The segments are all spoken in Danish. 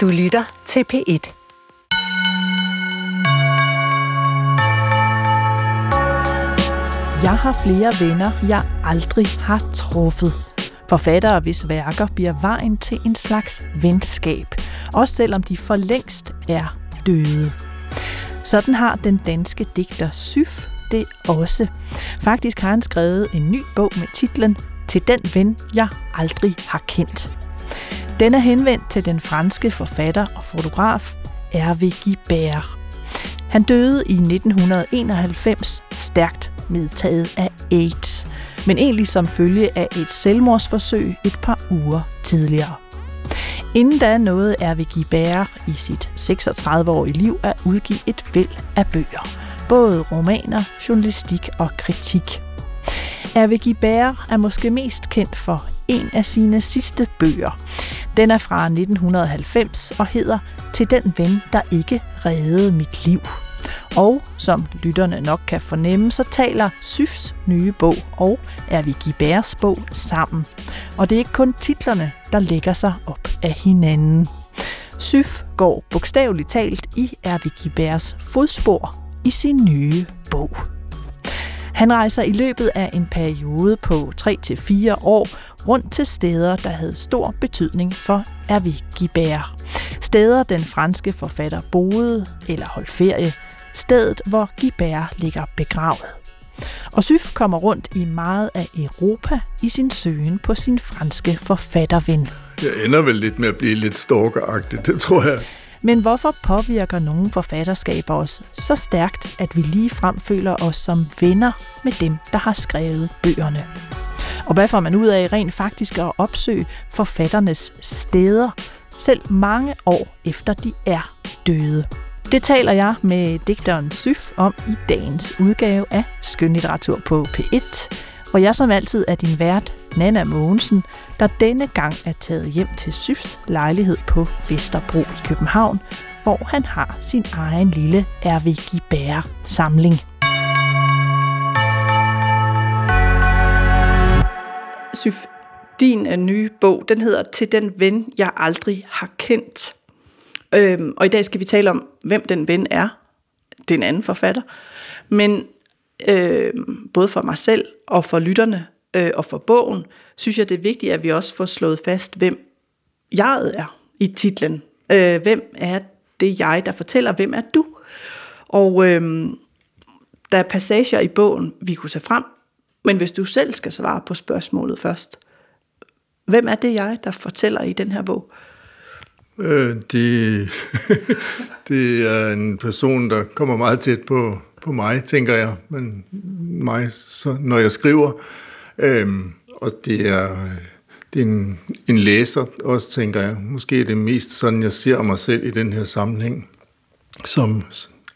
Du lytter til P1. Jeg har flere venner, jeg aldrig har truffet. Forfattere, hvis værker bliver vejen til en slags venskab, også selvom de for længst er døde. Sådan har den danske digter Syf det også. Faktisk har han skrevet en ny bog med titlen Til den ven, jeg aldrig har kendt. Den er henvendt til den franske forfatter og fotograf Hervé Guibert. Han døde i 1991 stærkt medtaget af AIDS, men egentlig som følge af et selvmordsforsøg et par uger tidligere. Inden da nåede Hervé Guibert i sit 36-årige liv at udgive et væld af bøger. Både romaner, journalistik og kritik. Avicii Guibert er måske mest kendt for en af sine sidste bøger. Den er fra 1990 og hedder Til den ven, der ikke reddede mit liv. Og som lytterne nok kan fornemme, så taler Syfs nye bog og Ervig Bærs bog sammen. Og det er ikke kun titlerne, der lægger sig op af hinanden. Syf går bogstaveligt talt i Erwig Bærs fodspor i sin nye bog. Han rejser i løbet af en periode på 3-4 år rundt til steder, der havde stor betydning for Hervé Guibert. Steder, den franske forfatter boede eller holdt ferie. Stedet, hvor Guibert ligger begravet. Og Syf kommer rundt i meget af Europa i sin søgen på sin franske forfatterven. Jeg ender vel lidt med at blive lidt stalkeragtig, det tror jeg. Men hvorfor påvirker nogle forfatterskaber os så stærkt, at vi lige frem føler os som venner med dem, der har skrevet bøgerne? Og hvad får man ud af rent faktisk at opsøge forfatternes steder, selv mange år efter de er døde? Det taler jeg med digteren Syf om i dagens udgave af Skønlitteratur på P1, hvor jeg som altid er din vært, Nana Mogensen, der denne gang er taget hjem til Syfs lejlighed på Vesterbro i København, hvor han har sin egen lille R.V. Gibert-samling. Syf, din øh, nye bog, den hedder Til den ven, jeg aldrig har kendt. Øhm, og i dag skal vi tale om, hvem den ven er. Det er en anden forfatter. Men øh, både for mig selv og for lytterne øh, og for bogen, synes jeg, det er vigtigt, at vi også får slået fast, hvem jeg er i titlen. Øh, hvem er det jeg, der fortæller, hvem er du? Og øh, der er passager i bogen, vi kunne se frem, men hvis du selv skal svare på spørgsmålet først, hvem er det jeg, der fortæller i den her bog? Øh, det, det er en person, der kommer meget tæt på, på mig, tænker jeg, men mig, så, når jeg skriver. Øhm, og det er, det er en, en læser også, tænker jeg. Måske er det mest sådan, jeg ser mig selv i den her sammenhæng, som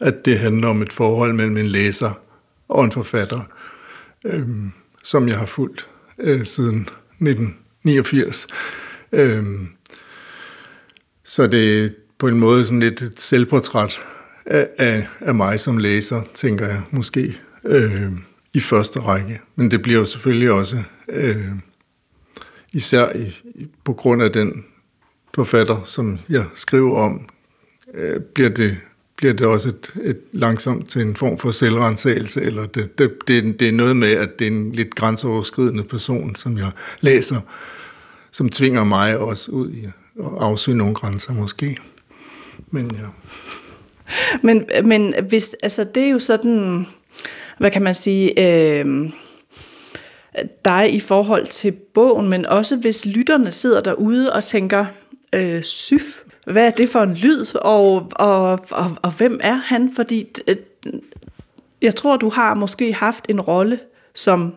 at det handler om et forhold mellem en læser og en forfatter, øhm, som jeg har fulgt øh, siden 1989. Øhm, så det er på en måde sådan lidt et selvportræt af, af, af mig som læser, tænker jeg måske, øh, i første række. Men det bliver jo selvfølgelig også, øh, især i, på grund af den forfatter, som jeg skriver om, øh, bliver det bliver det også et, et langsomt til en form for selvrensagelse, eller det, det, det, det er noget med, at det er en lidt grænseoverskridende person, som jeg læser, som tvinger mig også ud i at afsøge nogle grænser måske. Men ja. Men, men hvis, altså, det er jo sådan, hvad kan man sige, øh, dig i forhold til bogen, men også hvis lytterne sidder derude og tænker, øh, syf, hvad er det for en lyd, og, og, og, og hvem er han? Fordi øh, jeg tror, du har måske haft en rolle som,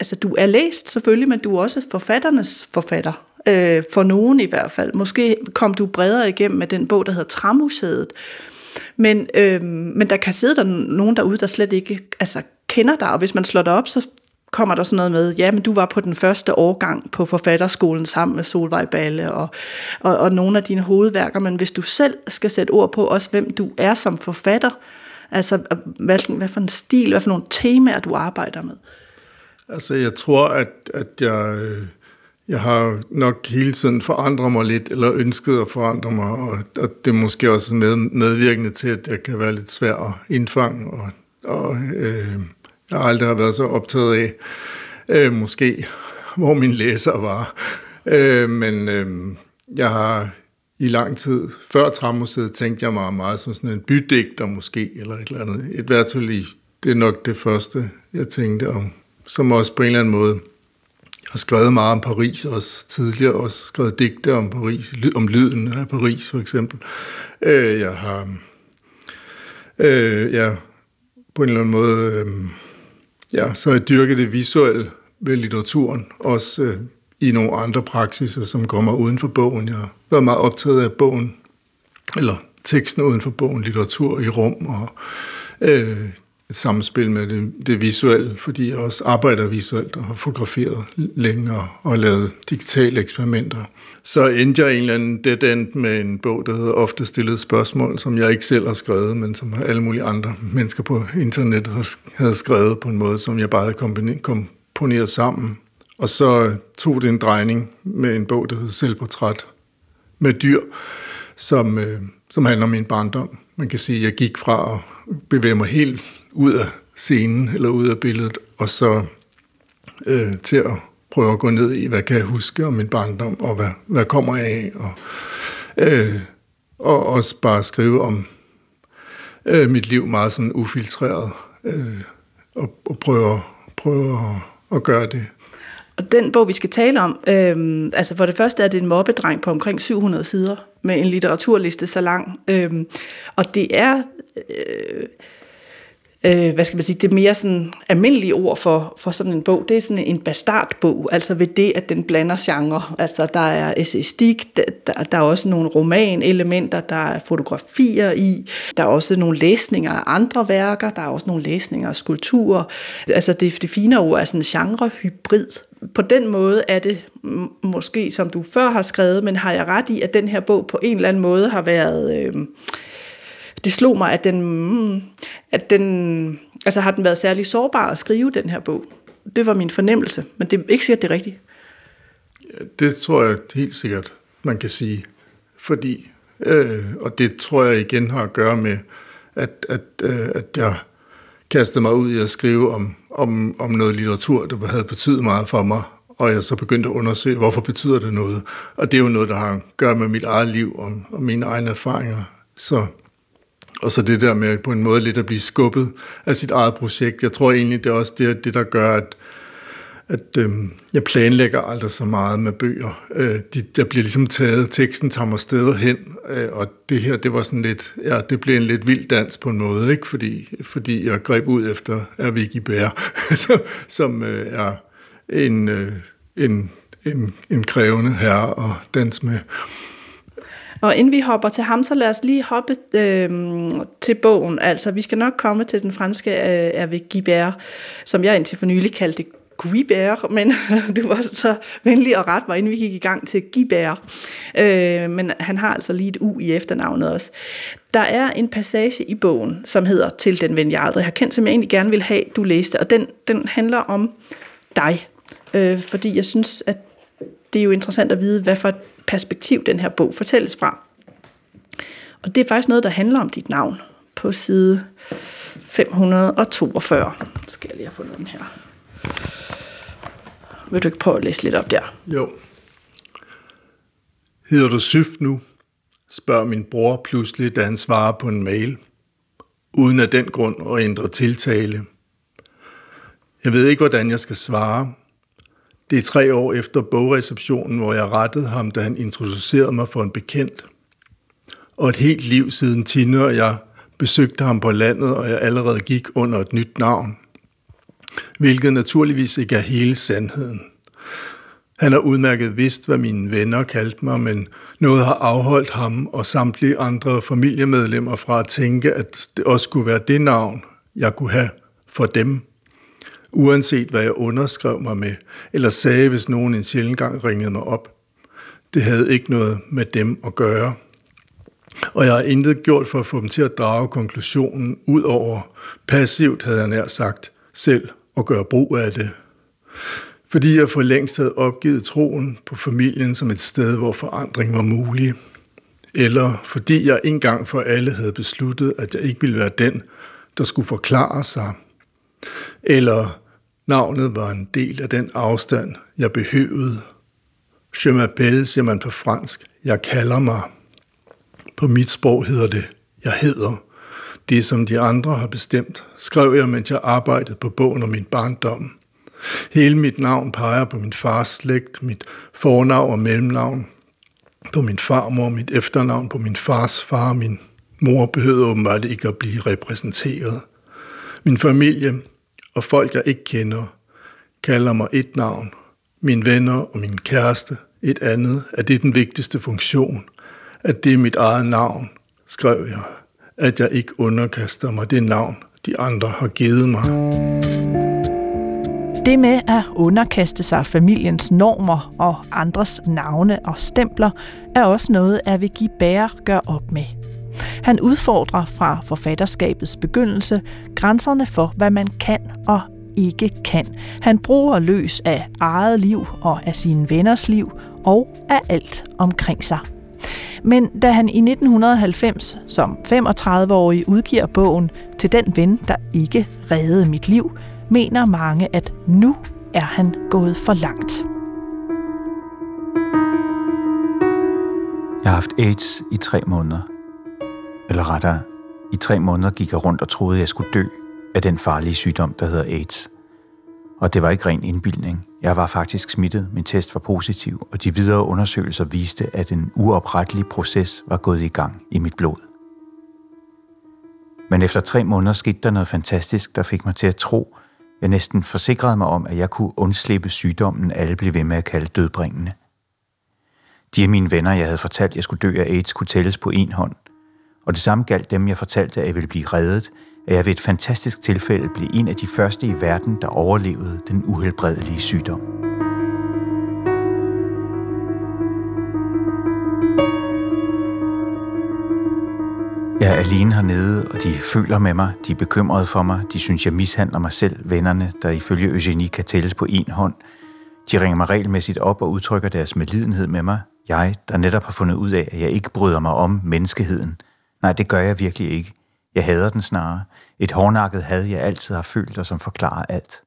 altså du er læst selvfølgelig, men du er også forfatternes forfatter øh, for nogen i hvert fald. Måske kom du bredere igennem med den bog, der hedder Tramuseet. Men, øh, men der kan sidde der nogen derude, der slet ikke altså, kender dig, og hvis man slår dig op, så kommer der sådan noget med, ja, men du var på den første årgang på forfatterskolen sammen med Solvej Balle og, og, og nogle af dine hovedværker, men hvis du selv skal sætte ord på også, hvem du er som forfatter, altså hvad, hvad for en stil, hvad for nogle temaer du arbejder med? Altså jeg tror, at, at jeg, øh, jeg har nok hele tiden forandret mig lidt, eller ønsket at forandre mig, og, og det er måske også med, medvirkende til, at jeg kan være lidt svær at indfange, og, og øh, jeg aldrig har været så optaget af, øh, måske, hvor min læser var. Øh, men øh, jeg har i lang tid, før Trammuseet, tænkte jeg mig meget som sådan en bydigter måske, eller et eller andet. Et værtsoli, det er nok det første, jeg tænkte om, som også på en eller anden måde jeg har skrevet meget om Paris også tidligere, også skrevet digte om Paris, om lyden af Paris for eksempel. Øh, jeg har øh, ja, på en eller anden måde, øh, ja, så har jeg dyrket det visuelle ved litteraturen, også øh, i nogle andre praksiser, som kommer uden for bogen. Jeg har været meget optaget af bogen, eller teksten uden for bogen, litteratur i rum og øh, et samspil med det, det visuelle, fordi jeg også arbejder visuelt og har fotograferet længe og, og lavet digitale eksperimenter. Så endte jeg en eller anden dead end med en bog, der hedder Ofte stillet spørgsmål, som jeg ikke selv har skrevet, men som alle mulige andre mennesker på internettet havde skrevet på en måde, som jeg bare havde komponeret sammen. Og så tog det en drejning med en bog, der hedder Selvportræt med dyr, som, øh, som handler om min barndom. Man kan sige, at jeg gik fra at bevæge mig helt ud af scenen eller ud af billedet, og så øh, til at prøve at gå ned i, hvad kan jeg huske om min barndom, og hvad, hvad kommer jeg af, og, øh, og også bare skrive om øh, mit liv meget sådan ufiltreret, øh, og, og prøve, prøve at, at gøre det. Og den bog, vi skal tale om, øh, altså for det første er det en mobbedreng på omkring 700 sider, med en litteraturliste så lang, øh, og det er... Øh, øh, hvad skal man sige, det mere sådan almindelige ord for, for sådan en bog, det er sådan en bastardbog, altså ved det, at den blander genre. Altså der er essayistik, der, der, er også nogle romanelementer, der er fotografier i, der er også nogle læsninger af andre værker, der er også nogle læsninger af skulpturer. Altså det, det fine ord er sådan genre-hybrid. På den måde er det måske, som du før har skrevet, men har jeg ret i, at den her bog på en eller anden måde har været... Øh, det slog mig, at den, mm, at den, altså har den været særlig sårbar at skrive den her bog. Det var min fornemmelse, men det er ikke sikkert, det er rigtigt. Ja, det tror jeg helt sikkert, man kan sige. Fordi, øh, og det tror jeg igen har at gøre med, at, at, øh, at jeg kastede mig ud i at skrive om, om, om noget litteratur, der havde betydet meget for mig, og jeg så begyndte at undersøge, hvorfor betyder det noget. Og det er jo noget, der har at gøre med mit eget liv og, og mine egne erfaringer. Så og så det der med på en måde lidt at blive skubbet af sit eget projekt. Jeg tror egentlig, det er også det, det der gør, at, at øh, jeg planlægger aldrig så meget med bøger. Øh, de, der bliver ligesom taget, teksten tager mig steder hen, øh, og det her, det var sådan lidt, ja, det blev en lidt vild dans på en måde, ikke? Fordi, fordi jeg greb ud efter Vicky Bær, som øh, er en, øh, en, en, en krævende herre at danse med. Og inden vi hopper til ham, så lad os lige hoppe øh, til bogen. Altså, vi skal nok komme til den franske øh, Hervé Guibert, som jeg indtil for nylig kaldte Guibert, men du var så venlig og ret mig, inden vi gik i gang til Guibert. Øh, men han har altså lige et U i efternavnet også. Der er en passage i bogen, som hedder Til den ven, jeg aldrig har kendt, som jeg egentlig gerne vil have, du læste, og den, den handler om dig. Øh, fordi jeg synes, at det er jo interessant at vide, hvad for perspektiv den her bog fortælles fra. Og det er faktisk noget, der handler om dit navn på side 542. Skal jeg lige have fundet den her. Vil du ikke prøve at læse lidt op der? Jo. Hedder du Syf nu? spørger min bror pludselig, da han svarer på en mail, uden af den grund at ændre tiltale. Jeg ved ikke, hvordan jeg skal svare, det er tre år efter bogreceptionen, hvor jeg rettede ham, da han introducerede mig for en bekendt. Og et helt liv siden Tine og jeg besøgte ham på landet, og jeg allerede gik under et nyt navn. Hvilket naturligvis ikke er hele sandheden. Han har udmærket vidst, hvad mine venner kaldte mig, men noget har afholdt ham og samtlige andre familiemedlemmer fra at tænke, at det også skulle være det navn, jeg kunne have for dem uanset hvad jeg underskrev mig med, eller sagde, hvis nogen en sjældent gang ringede mig op. Det havde ikke noget med dem at gøre. Og jeg har intet gjort for at få dem til at drage konklusionen ud over passivt, havde jeg nær sagt, selv at gøre brug af det. fordi jeg for længst havde opgivet troen på familien som et sted, hvor forandring var mulig, eller fordi jeg engang for alle havde besluttet, at jeg ikke ville være den, der skulle forklare sig, eller navnet var en del af den afstand, jeg behøvede. Je m'appelle, siger man på fransk. Jeg kalder mig. På mit sprog hedder det, jeg hedder. Det, som de andre har bestemt, skrev jeg, mens jeg arbejdede på bogen om min barndom. Hele mit navn peger på min fars slægt, mit fornavn og mellemnavn, på min farmor, mit efternavn, på min fars far, min mor behøvede åbenbart ikke at blive repræsenteret. Min familie og folk, jeg ikke kender, kalder mig et navn. Mine venner og min kæreste et andet. At det er den vigtigste funktion. At det er mit eget navn, skrev jeg. At jeg ikke underkaster mig det navn, de andre har givet mig. Det med at underkaste sig familiens normer og andres navne og stempler, er også noget, at give Bære gør op med. Han udfordrer fra forfatterskabets begyndelse grænserne for, hvad man kan og ikke kan. Han bruger løs af eget liv og af sine venners liv og af alt omkring sig. Men da han i 1990 som 35-årig udgiver bogen til den ven, der ikke reddede mit liv, mener mange, at nu er han gået for langt. Jeg har haft AIDS i tre måneder. Eller rettere, i tre måneder gik jeg rundt og troede, jeg skulle dø af den farlige sygdom, der hedder AIDS. Og det var ikke ren indbildning. Jeg var faktisk smittet, min test var positiv, og de videre undersøgelser viste, at en uoprettelig proces var gået i gang i mit blod. Men efter tre måneder skete der noget fantastisk, der fik mig til at tro, jeg næsten forsikrede mig om, at jeg kunne undslippe sygdommen, alle blev ved med at kalde dødbringende. De af mine venner, jeg havde fortalt, at jeg skulle dø af AIDS, kunne tælles på en hånd. Og det samme galt dem, jeg fortalte, at jeg ville blive reddet, at jeg ved et fantastisk tilfælde blev en af de første i verden, der overlevede den uhelbredelige sygdom. Jeg er alene hernede, og de føler med mig, de er bekymrede for mig, de synes, jeg mishandler mig selv, vennerne, der ifølge Eugenie kan tælles på en hånd. De ringer mig regelmæssigt op og udtrykker deres medlidenhed med mig. Jeg, der netop har fundet ud af, at jeg ikke bryder mig om menneskeheden. Nej, det gør jeg virkelig ikke. Jeg hader den snarere. Et hårdnakket had, jeg altid har følt og som forklarer alt.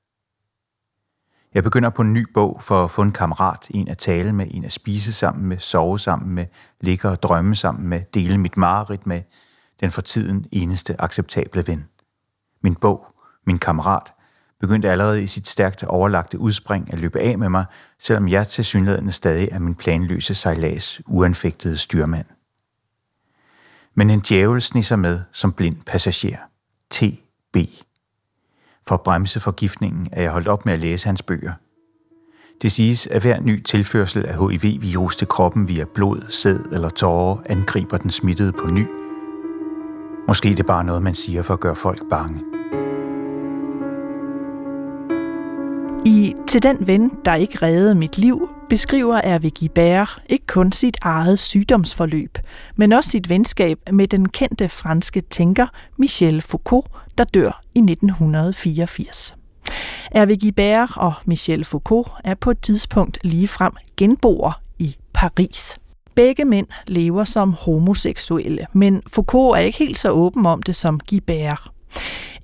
Jeg begynder på en ny bog for at få en kammerat, en at tale med, en at spise sammen med, sove sammen med, ligge og drømme sammen med, dele mit mareridt med, den for tiden eneste acceptable ven. Min bog, min kammerat, begyndte allerede i sit stærkt overlagte udspring at løbe af med mig, selvom jeg til synligheden stadig er min planløse sejlads uanfægtede styrmand. Men en djævel snisser med som blind passager. TB. For at bremse forgiftningen er jeg holdt op med at læse hans bøger. Det siges, at hver ny tilførsel af HIV-virus til kroppen via blod, sæd eller tårer angriber den smittede på ny. Måske det er bare noget, man siger for at gøre folk bange. I Til den ven, der ikke reddede mit liv, beskriver Ervig Bær ikke kun sit eget sygdomsforløb, men også sit venskab med den kendte franske tænker Michel Foucault, der dør i 1984. Ervig Gibert og Michel Foucault er på et tidspunkt ligefrem genboer i Paris. Begge mænd lever som homoseksuelle, men Foucault er ikke helt så åben om det som Guibert.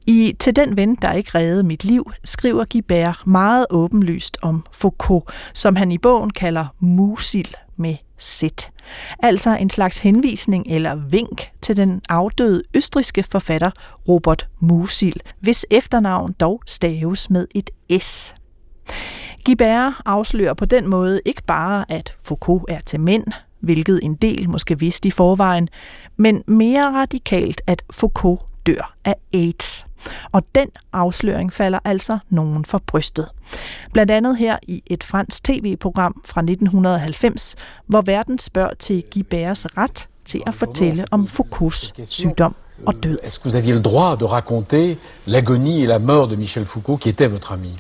I Til den ven, der ikke reddede mit liv, skriver Gibert meget åbenlyst om Foucault, som han i bogen kalder musil med Z. Altså en slags henvisning eller vink til den afdøde østriske forfatter Robert Musil, hvis efternavn dog staves med et S. Gibert afslører på den måde ikke bare, at Foucault er til mænd, hvilket en del måske vidste i forvejen, men mere radikalt, at Foucault dør af AIDS. Og den afsløring falder altså nogen for brystet. Blandt andet her i et fransk tv-program fra 1990, hvor verden spørger til Gibers ret til at fortælle om Foucaults sygdom og død. Est-ce que vous aviez le droit de raconter l'agonie et la mort de Michel Foucault, qui était votre ami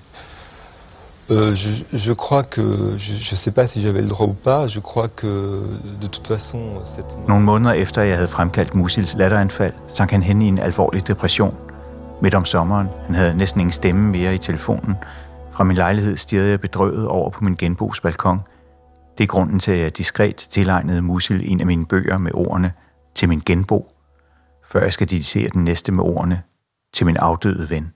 Euh, je, je crois que, je ne sais pas si j'avais le droit ou pas, je crois que de toute façon... Cette... Nogle måneder efter jeg havde fremkaldt Musils latteranfald, sank han hen i en alvorlig depression. Midt om sommeren, han havde næsten ingen stemme mere i telefonen, Fra min lejlighed stirrede jeg bedrøvet over på min genbos balkon. Det er grunden til, at jeg diskret tilegnede Musil en af mine bøger med ordene til min genbo, før jeg skal dedicere den næste med ordene til min afdøde ven.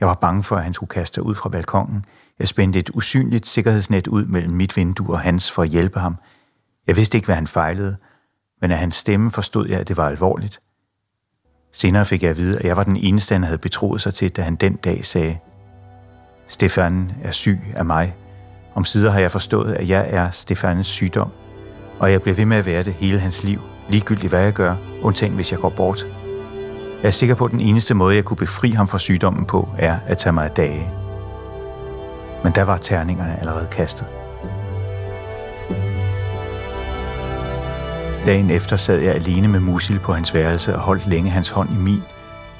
Jeg var bange for, at han skulle kaste ud fra balkongen. Jeg spændte et usynligt sikkerhedsnet ud mellem mit vindue og hans for at hjælpe ham. Jeg vidste ikke, hvad han fejlede, men af hans stemme forstod jeg, at det var alvorligt. Senere fik jeg at vide, at jeg var den eneste, han havde betroet sig til, da han den dag sagde, Stefan er syg af mig. Om sider har jeg forstået, at jeg er Stefanes sygdom, og jeg bliver ved med at være det hele hans liv, ligegyldigt hvad jeg gør, undtagen hvis jeg går bort. Jeg er sikker på, at den eneste måde, jeg kunne befri ham fra sygdommen på, er at tage mig af dage. Men der var terningerne allerede kastet. Dagen efter sad jeg alene med Musil på hans værelse og holdt længe hans hånd i min,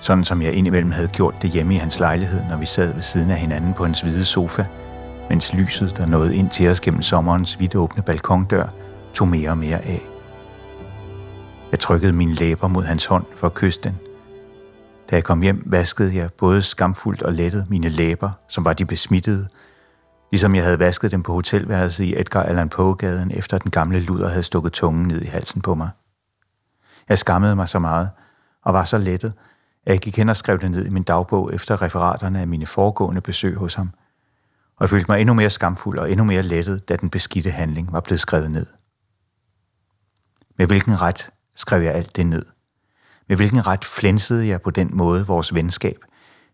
sådan som jeg indimellem havde gjort det hjemme i hans lejlighed, når vi sad ved siden af hinanden på hans hvide sofa, mens lyset, der nåede ind til os gennem sommerens vidt åbne balkondør, tog mere og mere af. Jeg trykkede mine læber mod hans hånd for at kysse den. Da jeg kom hjem, vaskede jeg både skamfuldt og lettet mine læber, som var de besmittede, ligesom jeg havde vasket dem på hotelværelset i Edgar Allan Poe-gaden, efter den gamle luder havde stukket tungen ned i halsen på mig. Jeg skammede mig så meget, og var så lettet, at jeg gik hen og skrev det ned i min dagbog efter referaterne af mine foregående besøg hos ham, og jeg følte mig endnu mere skamfuld og endnu mere lettet, da den beskidte handling var blevet skrevet ned. Med hvilken ret skrev jeg alt det ned? Med hvilken ret flænsede jeg på den måde vores venskab,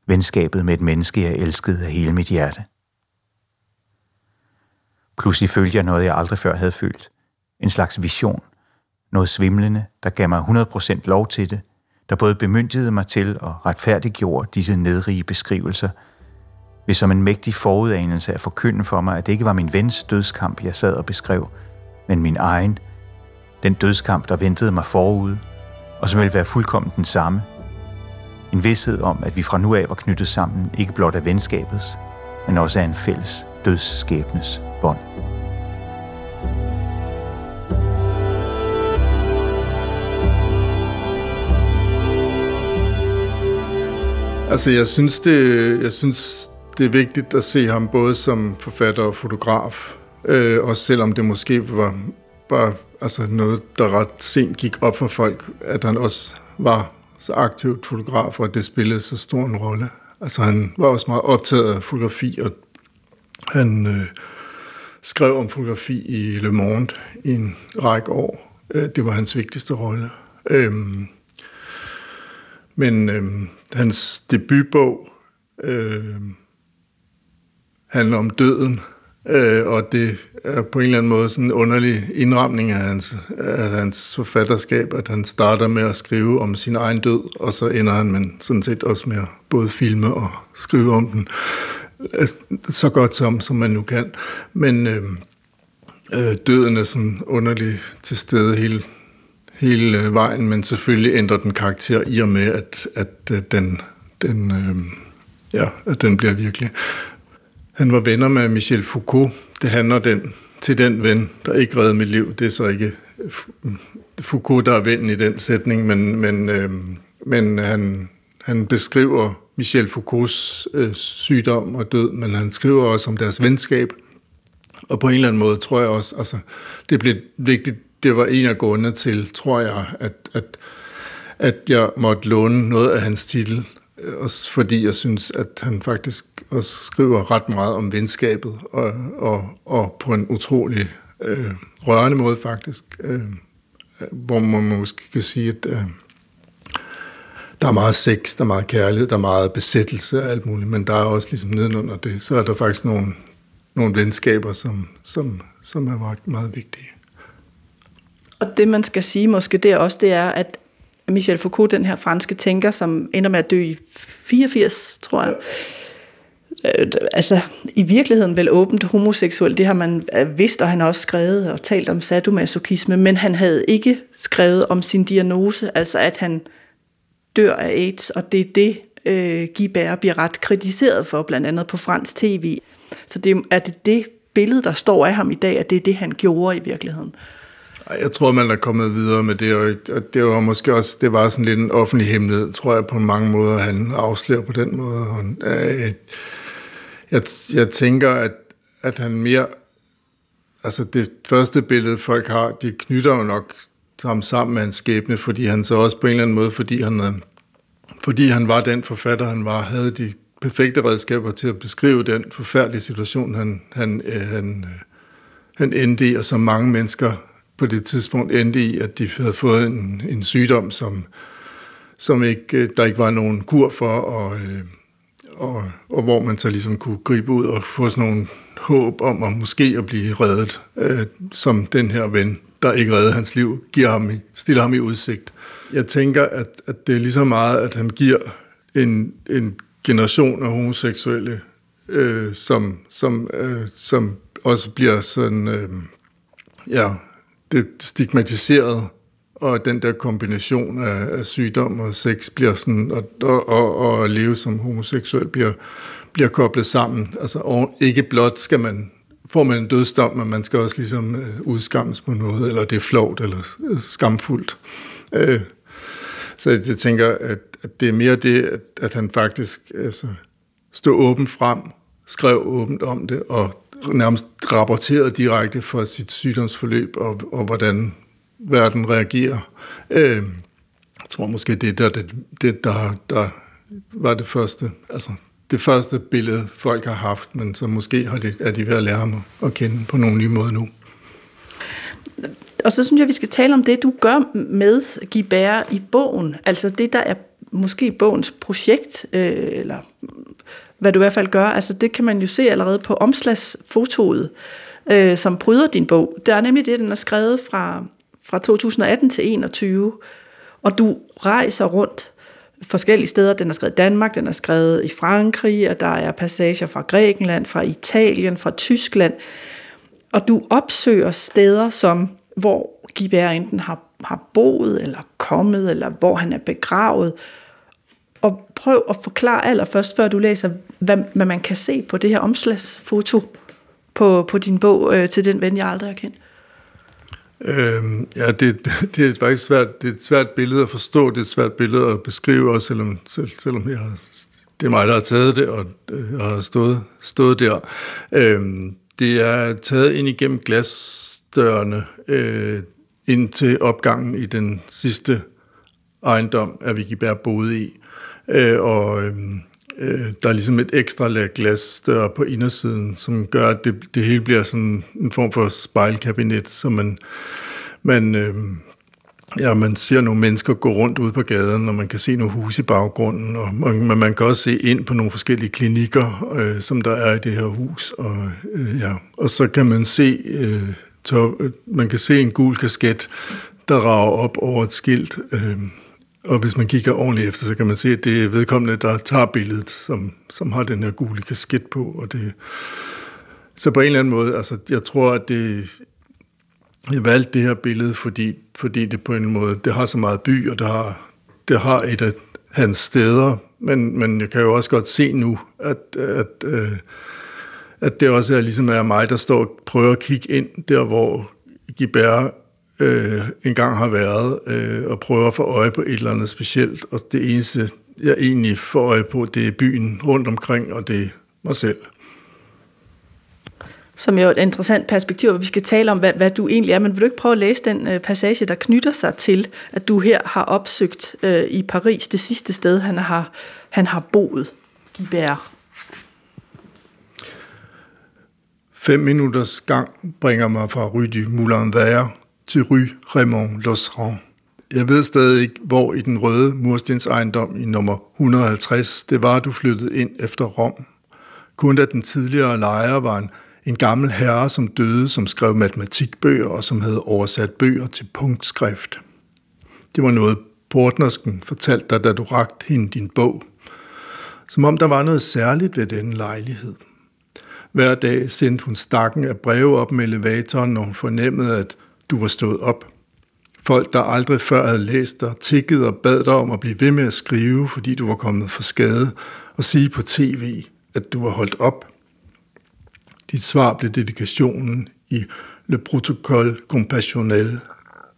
venskabet med et menneske, jeg elskede af hele mit hjerte? Pludselig følte jeg noget, jeg aldrig før havde følt. En slags vision. Noget svimlende, der gav mig 100% lov til det, der både bemyndigede mig til og retfærdiggjorde disse nedrige beskrivelser, hvis som en mægtig forudanelse at forkynde for mig, at det ikke var min vens dødskamp, jeg sad og beskrev, men min egen, den dødskamp, der ventede mig forude, og som ville være fuldkommen den samme. En vidshed om, at vi fra nu af var knyttet sammen, ikke blot af venskabets, men også af en fælles dødsskæbnes bånd. Altså, jeg synes, det, jeg synes, det er vigtigt at se ham både som forfatter og fotograf. Øh, også selvom det måske var, var altså noget, der ret sent gik op for folk, at han også var så aktiv fotograf, og det spillede så stor en rolle. Altså han var også meget optaget af fotografi, og han øh, skrev om fotografi i Le Monde i en række år. Øh, det var hans vigtigste rolle. Øh, men øh, hans debutbog øh, handler om døden, øh, og det er på en eller anden måde sådan en underlig indramning af hans, af hans forfatterskab, at han starter med at skrive om sin egen død, og så ender han med sådan set også med at både filme og skrive om den øh, så godt som, som man nu kan. Men øh, øh, døden er sådan underlig til stede hele hele øh, vejen, men selvfølgelig ændrer den karakter i og med, at, at øh, den, den, øh, ja, at den bliver virkelig. Han var venner med Michel Foucault. Det handler den, til den ven, der ikke redde mit liv. Det er så ikke Foucault, der er ven i den sætning, men, men, øh, men han, han beskriver Michel Foucaults øh, sygdom og død, men han skriver også om deres venskab. Og på en eller anden måde tror jeg også, altså, det blev vigtigt det var en af grundene til, tror jeg, at, at, at jeg måtte låne noget af hans titel, øh, også fordi jeg synes, at han faktisk og skriver ret meget om venskabet, og, og, og på en utrolig øh, rørende måde faktisk, øh, hvor man måske kan sige, at øh, der er meget sex, der er meget kærlighed, der er meget besættelse og alt muligt, men der er også ligesom nedenunder det, så er der faktisk nogle, nogle venskaber, som, som, som er meget, meget vigtige. Og det, man skal sige måske der også, det er, at Michel Foucault, den her franske tænker, som ender med at dø i 84, tror jeg, øh, altså i virkeligheden vel åbent homoseksuel, det har man øh, vidst, og han har også skrevet og talt om sadomasochisme, men han havde ikke skrevet om sin diagnose, altså at han dør af AIDS, og det er det, øh, Guy bliver ret kritiseret for, blandt andet på fransk tv. Så det er det, det billede, der står af ham i dag, at det er det, han gjorde i virkeligheden. Jeg tror, man er kommet videre med det, og det var måske også, det var sådan lidt en offentlig hemmelighed, tror jeg, på mange måder, han afslører på den måde. Og, øh, jeg, jeg tænker, at, at han mere... Altså det første billede, folk har, de knytter jo nok ham sammen med hans skæbne, fordi han så også på en eller anden måde, fordi han, øh, fordi han var den forfatter, han var, havde de perfekte redskaber til at beskrive den forfærdelige situation, han, han, øh, han, øh, han endte i, og som mange mennesker på det tidspunkt endte i, at de havde fået en, en sygdom, som, som ikke, øh, der ikke var nogen kur for, og, og, og hvor man så ligesom kunne gribe ud og få sådan nogle håb om at måske at blive reddet, øh, som den her ven, der ikke redder hans liv, giver ham i, stiller ham i udsigt. Jeg tænker, at, at det er lige så meget, at han giver en, en generation af homoseksuelle, øh, som, som, øh, som også bliver sådan, øh, ja, det stigmatiseret, og den der kombination af, af sygdom og sex bliver sådan, og, og, og, og at leve som homoseksuel bliver, bliver koblet sammen. Altså, og ikke blot skal man får man en dødsdom, men man skal også ligesom øh, udskammes på noget, eller det er flovt eller øh, skamfuldt. Øh, så jeg tænker, at, at det er mere det, at, at han faktisk altså, stod åben frem, skrev åbent om det, og nærmest rapporterede direkte for sit sygdomsforløb, og, og hvordan verden reagerer. Øh, jeg tror måske, det er det, det der, der var det første. Altså, det første billede, folk har haft, men så måske har de, er de ved at lære ham at kende på nogle nye måder nu. Og så synes jeg, vi skal tale om det, du gør med Gibert i bogen. Altså det, der er måske bogens projekt, øh, eller hvad du i hvert fald gør. Altså det kan man jo se allerede på omslagsfotoet, øh, som bryder din bog. Det er nemlig det, den er skrevet fra, fra 2018 til 2021, og du rejser rundt forskellige steder. Den er skrevet i Danmark, den er skrevet i Frankrig, og der er passager fra Grækenland, fra Italien, fra Tyskland. Og du opsøger steder, som hvor Gibert enten har, har boet, eller kommet, eller hvor han er begravet. Og prøv at forklare allerførst, før du læser, hvad, hvad man kan se på det her omslagsfoto på, på din bog øh, til den ven, jeg aldrig har kendt. Øhm, ja, det, det er faktisk svært, det er et svært billede at forstå, det er et svært billede at beskrive, også selvom, selv, selvom jeg har, det er mig, der har taget det, og øh, jeg har stået, stået der. Øhm, det er taget ind igennem glasdørene øh, ind til opgangen i den sidste ejendom, at Vigiberg boede i. Øh, og øh, øh, der er ligesom et ekstra lag glas der på indersiden, som gør, at det, det hele bliver sådan en form for spejlkabinet, så man, man, øh, ja, man ser nogle mennesker gå rundt ude på gaden, og man kan se nogle huse i baggrunden, og man, man kan også se ind på nogle forskellige klinikker, øh, som der er i det her hus. Og, øh, ja. og så kan man se, øh, top, man kan se en gul kasket, der rager op over et skilt, øh, og hvis man kigger ordentligt efter, så kan man se, at det er vedkommende, der tager billedet, som, som har den her gule kasket på. Og det, så på en eller anden måde, altså jeg tror, at det, jeg valgte det her billede, fordi, fordi det på en måde, det har så meget by, og det har, det har et af hans steder, men, men jeg kan jo også godt se nu, at, at, øh, at det også er ligesom er mig, der står og prøver at kigge ind der, hvor Gibert øh, engang har været øh, og prøver at få øje på et eller andet specielt. Og det eneste, jeg egentlig får øje på, det er byen rundt omkring, og det er mig selv. Som jo er et interessant perspektiv, og vi skal tale om, hvad, hvad du egentlig er. Men vil du ikke prøve at læse den øh, passage, der knytter sig til, at du her har opsøgt øh, i Paris, det sidste sted, han har, han har boet, Gibert? Fem minutters gang bringer mig fra Rue du Moulin Vert til Rue Raymond Losserand. Jeg ved stadig ikke, hvor i den røde murstens ejendom i nummer 150 det var, du flyttede ind efter Rom. Kun da den tidligere lejer var en, en gammel herre, som døde, som skrev matematikbøger og som havde oversat bøger til punktskrift. Det var noget, portnersken fortalte dig, da du rakte hende din bog. Som om der var noget særligt ved denne lejlighed. Hver dag sendte hun stakken af breve op med elevatoren, når hun fornemmede, at du var stået op. Folk, der aldrig før havde læst dig, tikkede og bad dig om at blive ved med at skrive, fordi du var kommet for skade, og sige på tv, at du var holdt op. Dit svar blev dedikationen i Le Protocole Compassionnel.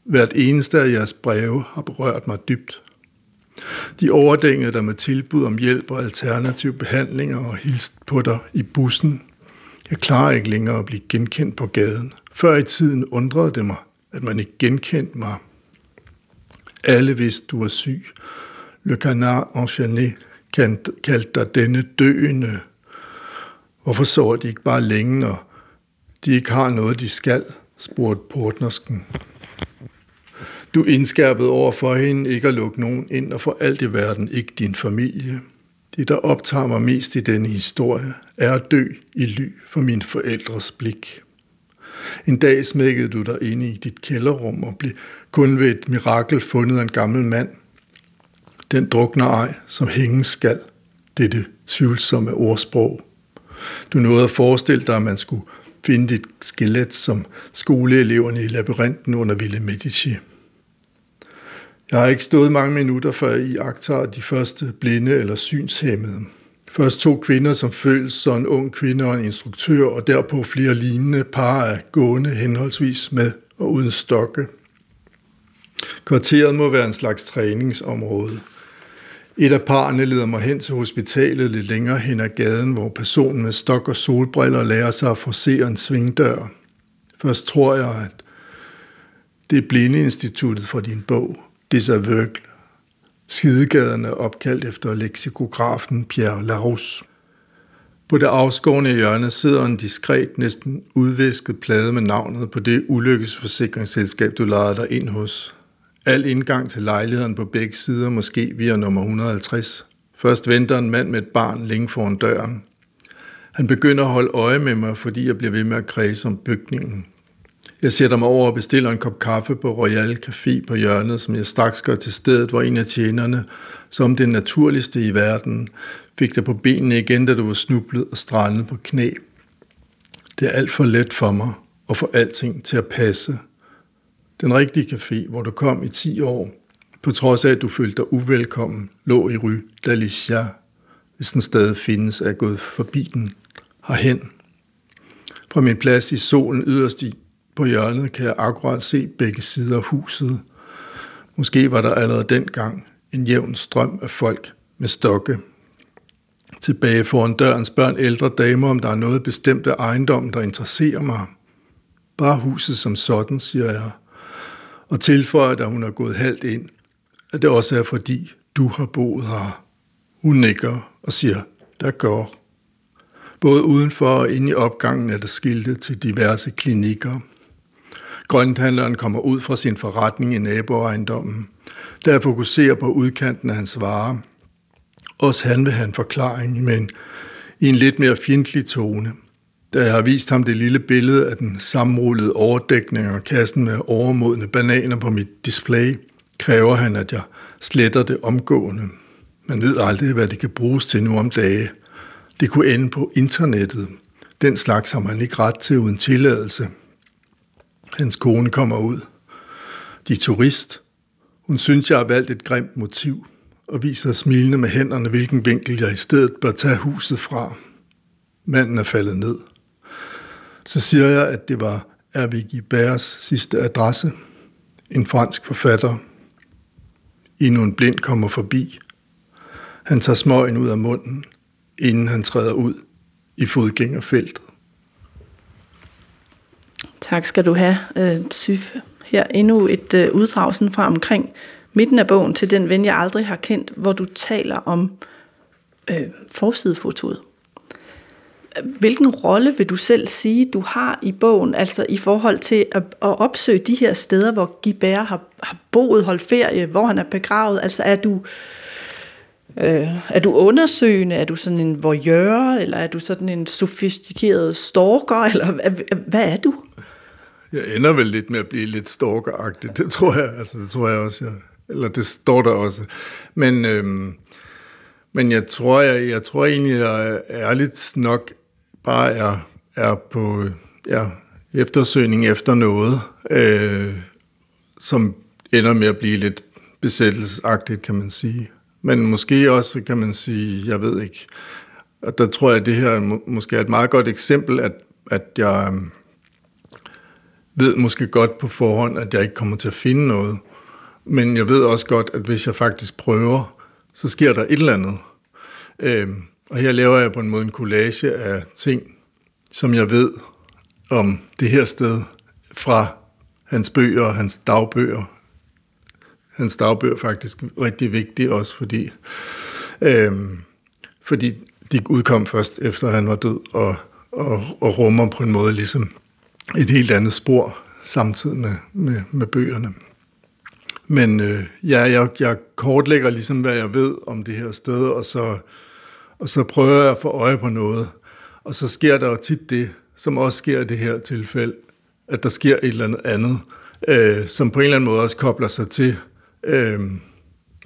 Hvert eneste af jeres breve har berørt mig dybt. De overdængede dig med tilbud om hjælp og alternative behandlinger og hilste på dig i bussen. Jeg klarer ikke længere at blive genkendt på gaden. Før i tiden undrede det mig, at man ikke genkendte mig. Alle vidste, du var syg. Le Canard Enchaîné kaldte dig denne døende. Hvorfor så de ikke bare længe, når de ikke har noget, de skal, spurgte portnersken. Du indskærpede over for hende ikke at lukke nogen ind, og for alt i verden ikke din familie. Det, der optager mig mest i denne historie, er at dø i ly for min forældres blik. En dag smækkede du dig ind i dit kælderrum og blev kun ved et mirakel fundet af en gammel mand. Den drukner ej, som hængen skal. Det er det tvivlsomme ordsprog. Du nåede at forestille dig, at man skulle finde dit skelet som skoleeleverne i labyrinten under Ville Medici. Jeg har ikke stået mange minutter, før I agtager de første blinde eller synshæmmede. Først to kvinder som føles, så en ung kvinde og en instruktør, og derpå flere lignende par af gående henholdsvis med og uden stokke. Kvarteret må være en slags træningsområde. Et af parerne leder mig hen til hospitalet lidt længere hen ad gaden, hvor personen med stok og solbriller lærer sig at forsere en svingdør. Først tror jeg, at det er blindeinstituttet for din bog, Des virkelig. Skidegaden er opkaldt efter leksikografen Pierre Larousse. På det afskårne hjørne sidder en diskret, næsten udvæsket plade med navnet på det ulykkesforsikringsselskab, du lejede dig ind hos. Al indgang til lejligheden på begge sider, måske via nummer 150. Først venter en mand med et barn længe foran døren. Han begynder at holde øje med mig, fordi jeg bliver ved med at kredse om bygningen. Jeg sætter mig over og bestiller en kop kaffe på Royal Café på hjørnet, som jeg straks gør til stedet, hvor en af tjenerne, som det naturligste i verden, fik dig på benene igen, da du var snublet og strandet på knæ. Det er alt for let for mig at få alting til at passe. Den rigtige café, hvor du kom i 10 år, på trods af, at du følte dig uvelkommen, lå i Rue d'Alicia, hvis den stadig findes, er gået forbi den herhen. Fra min plads i solen yderst i på hjørnet kan jeg akkurat se begge sider af huset. Måske var der allerede dengang en jævn strøm af folk med stokke. Tilbage foran døren spørger en ældre dame, om der er noget bestemt af ejendommen, der interesserer mig. Bare huset som sådan, siger jeg. Og tilføjer, da hun er gået halvt ind, at det også er fordi, du har boet her. Hun nikker og siger, der går. Både udenfor og inde i opgangen er der skilte til diverse klinikker. Grønthandleren kommer ud fra sin forretning i naboejendommen. Der fokuserer på udkanten af hans varer. Også han vil have en forklaring, men i en lidt mere fjendtlig tone. Da jeg har vist ham det lille billede af den sammenrullede overdækning og kassen med overmodne bananer på mit display, kræver han, at jeg sletter det omgående. Man ved aldrig, hvad det kan bruges til nu om dage. Det kunne ende på internettet. Den slags har man ikke ret til uden tilladelse. Hans kone kommer ud. De turist. Hun synes, jeg har valgt et grimt motiv, og viser smilende med hænderne, hvilken vinkel jeg i stedet bør tage huset fra. Manden er faldet ned. Så siger jeg, at det var Hervé Guibert sidste adresse. En fransk forfatter. Endnu en blind kommer forbi. Han tager smøgen ud af munden, inden han træder ud i fodgængerfeltet. Tak skal du have, øh, Syf. Her endnu et øh, uddrag sådan fra omkring midten af bogen til den ven, jeg aldrig har kendt, hvor du taler om øh, forsidefotoet. Hvilken rolle vil du selv sige, du har i bogen, altså i forhold til at, at opsøge de her steder, hvor Gibert har, har boet, holdt ferie, hvor han er begravet? Altså er du, øh, er du undersøgende, er du sådan en voyeur, eller er du sådan en sofistikeret stalker, eller hvad er du? Jeg ender vel lidt med at blive lidt stalkeragtig, det tror jeg, altså det tror jeg også, jeg, eller det står der også. Men, øhm, men jeg tror, jeg, jeg tror egentlig, jeg ærligt nok bare er, er på ja, eftersøgning efter noget, øh, som ender med at blive lidt besættelsesagtigt, kan man sige. Men måske også, kan man sige, jeg ved ikke, og der tror jeg, at det her må, måske er et meget godt eksempel, at, at jeg øhm, ved måske godt på forhånd, at jeg ikke kommer til at finde noget. men jeg ved også godt, at hvis jeg faktisk prøver, så sker der et eller andet. Øh, og her laver jeg på en måde en collage af ting, som jeg ved om det her sted fra hans bøger og hans dagbøger. Hans dagbøger er faktisk rigtig vigtige også, fordi, øh, fordi de udkom først efter han var død, og, og, og rummer på en måde ligesom et helt andet spor samtidig med, med, med bøgerne. Men øh, ja, jeg, jeg kortlægger ligesom, hvad jeg ved om det her sted, og så, og så prøver jeg at få øje på noget. Og så sker der jo tit det, som også sker i det her tilfælde, at der sker et eller andet andet, øh, som på en eller anden måde også kobler sig til øh,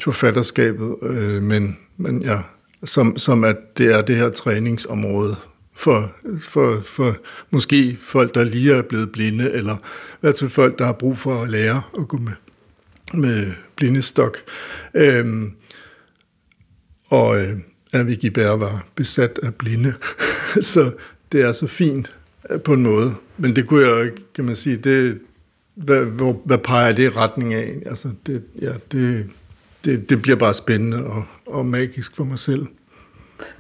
forfatterskabet, øh, men, men ja, som, som at det er det her træningsområde for, for, for måske folk, der lige er blevet blinde, eller hvad til folk, der har brug for at lære at gå med, med blindestok. Øhm, og øh, at Vicky Bær var besat af blinde. så det er så fint øh, på en måde. Men det kunne jeg kan man sige, det, hvad, hvor, hvad peger det i retning af? Altså, det, ja, det, det, det bliver bare spændende og, og magisk for mig selv.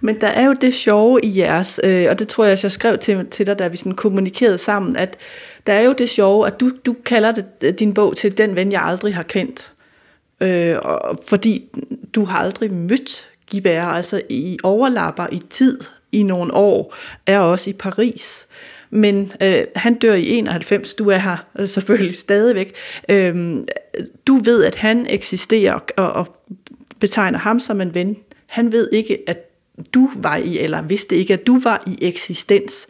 Men der er jo det sjove i jeres, øh, og det tror jeg, også, jeg skrev til, til dig, da vi sådan kommunikerede sammen, at der er jo det sjove, at du, du kalder det, øh, din bog til Den ven, jeg aldrig har kendt. Øh, og, fordi du har aldrig mødt Gibert, altså i overlapper i tid i nogle år, er også i Paris. Men øh, han dør i 91, du er her øh, selvfølgelig stadigvæk. Øh, du ved, at han eksisterer og, og betegner ham som en ven. Han ved ikke, at du var i, eller vidste ikke, at du var i eksistens.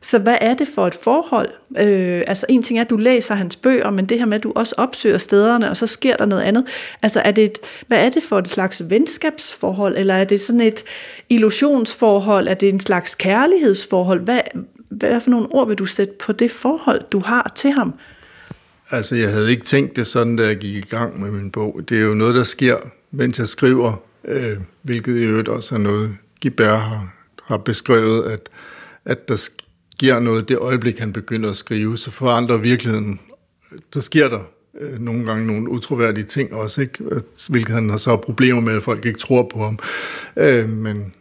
Så hvad er det for et forhold? Øh, altså en ting er, at du læser hans bøger, men det her med, at du også opsøger stederne, og så sker der noget andet. Altså er det et, hvad er det for et slags venskabsforhold, eller er det sådan et illusionsforhold? Er det en slags kærlighedsforhold? Hvad, hvad for nogle ord vil du sætte på det forhold, du har til ham? Altså, jeg havde ikke tænkt det sådan, da jeg gik i gang med min bog. Det er jo noget, der sker, mens jeg skriver, øh, hvilket i øvrigt også er noget, Gibert har, har beskrevet, at, at der sker noget det øjeblik, han begynder at skrive, så forandrer virkeligheden. Der sker der øh, nogle gange nogle utroværdige ting også, ikke? hvilket han har så problemer med, at folk ikke tror på ham. Øh, men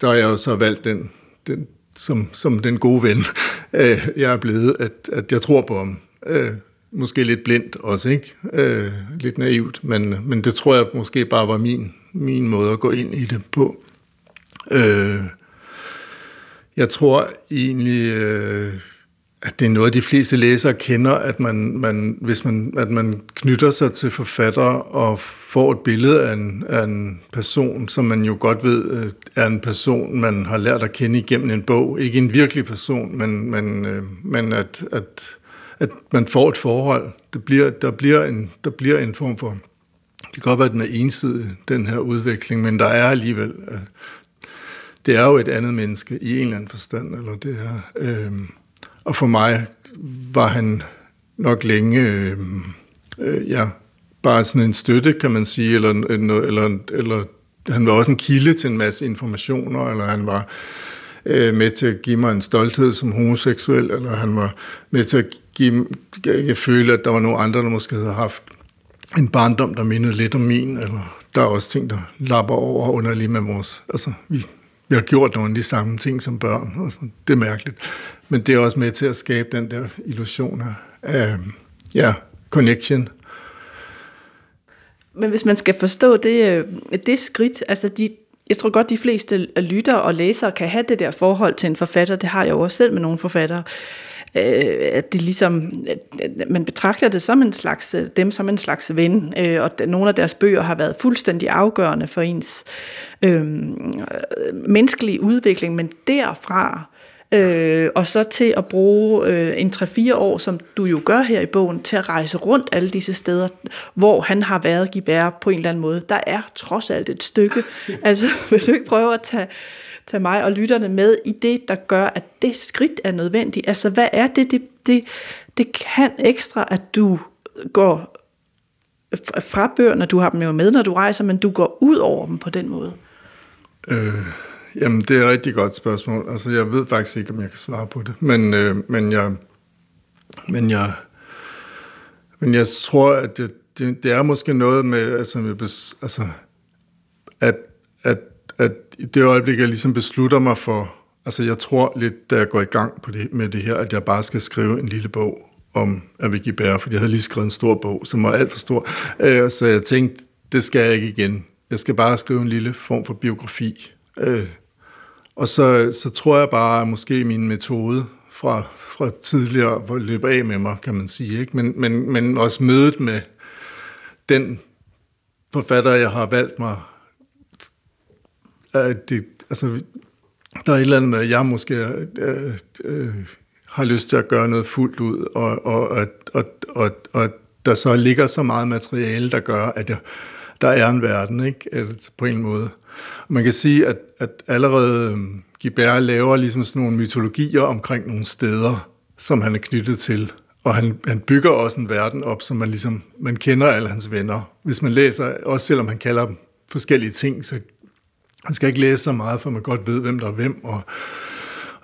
der har jeg jo så valgt den, den som, som den gode ven, øh, jeg er blevet, at, at jeg tror på ham. Øh, måske lidt blindt også, ikke? Øh, lidt naivt, men, men det tror jeg måske bare var min, min måde at gå ind i det på. Øh, jeg tror egentlig, øh, at det er noget, de fleste læsere kender, at man, man, hvis man, at man knytter sig til forfatter og får et billede af en, af en person, som man jo godt ved øh, er en person, man har lært at kende igennem en bog. Ikke en virkelig person, men, men, øh, men at, at, at man får et forhold. Det bliver, der, bliver en, der bliver en form for... Det kan godt være, at den er ensidig, den her udvikling, men der er alligevel... Øh, det er jo et andet menneske i en eller anden forstand, eller det her... Øh, og for mig var han nok længe, øh, øh, ja, bare sådan en støtte, kan man sige, eller, eller, eller han var også en kilde til en masse informationer, eller han var øh, med til at give mig en stolthed som homoseksuel, eller han var med til at give, jeg føle, at der var nogle andre, der måske havde haft en barndom, der mindede lidt om min, eller der er også ting, der lapper over underligt med vores, altså vi, vi har gjort nogle af de samme ting som børn, og sådan, det er mærkeligt. Men det er også med til at skabe den der illusion af ja, connection. Men hvis man skal forstå det, øh, det skridt, altså de, jeg tror godt, de fleste lytter og læsere kan have det der forhold til en forfatter. Det har jeg jo også selv med nogle forfattere. Øh, at det ligesom, at man betragter det som en slags, øh, dem som en slags ven, øh, og nogle af deres bøger har været fuldstændig afgørende for ens øhm, øh, menneskelige udvikling, men derfra øh, og så til at bruge øh, en 3-4 år, som du jo gør her i bogen, til at rejse rundt alle disse steder, hvor han har været Gibert på en eller anden måde. Der er trods alt et stykke. Altså, vil du ikke prøve at tage, tage mig og lytterne med i det, der gør, at det skridt er nødvendigt? Altså, hvad er det, det, det, det kan ekstra, at du går fra bøgerne, du har dem jo med, når du rejser, men du går ud over dem på den måde? Øh, Jamen, det er et rigtig godt spørgsmål. Altså, jeg ved faktisk ikke, om jeg kan svare på det. Men, øh, men, jeg, men, jeg, men jeg tror, at det, det, det er måske noget med, altså, med altså at, at, at i det øjeblik, jeg ligesom beslutter mig for, altså jeg tror lidt, da jeg går i gang på det, med det her, at jeg bare skal skrive en lille bog om Avicii Bær, fordi jeg havde lige skrevet en stor bog, som var alt for stor. Øh, så jeg tænkte, det skal jeg ikke igen. Jeg skal bare skrive en lille form for biografi. Øh, og så, så tror jeg bare, at måske min metode fra, fra tidligere hvor løb af med mig, kan man sige. Ikke? Men, men, men også mødet med den forfatter, jeg har valgt mig. At det, altså, der er et eller andet med, at jeg måske øh, øh, har lyst til at gøre noget fuldt ud, og, og, og, og, og, og der så ligger så meget materiale, der gør, at jeg, der er en verden, ikke? Altså, på en måde. Man kan sige, at, at allerede øhm, Gibert laver ligesom sådan nogle mytologier omkring nogle steder, som han er knyttet til. Og han, han bygger også en verden op, som man ligesom, man kender alle hans venner. Hvis man læser, også selvom han kalder dem forskellige ting, så man skal ikke læse så meget, for man godt ved, hvem der er hvem, og,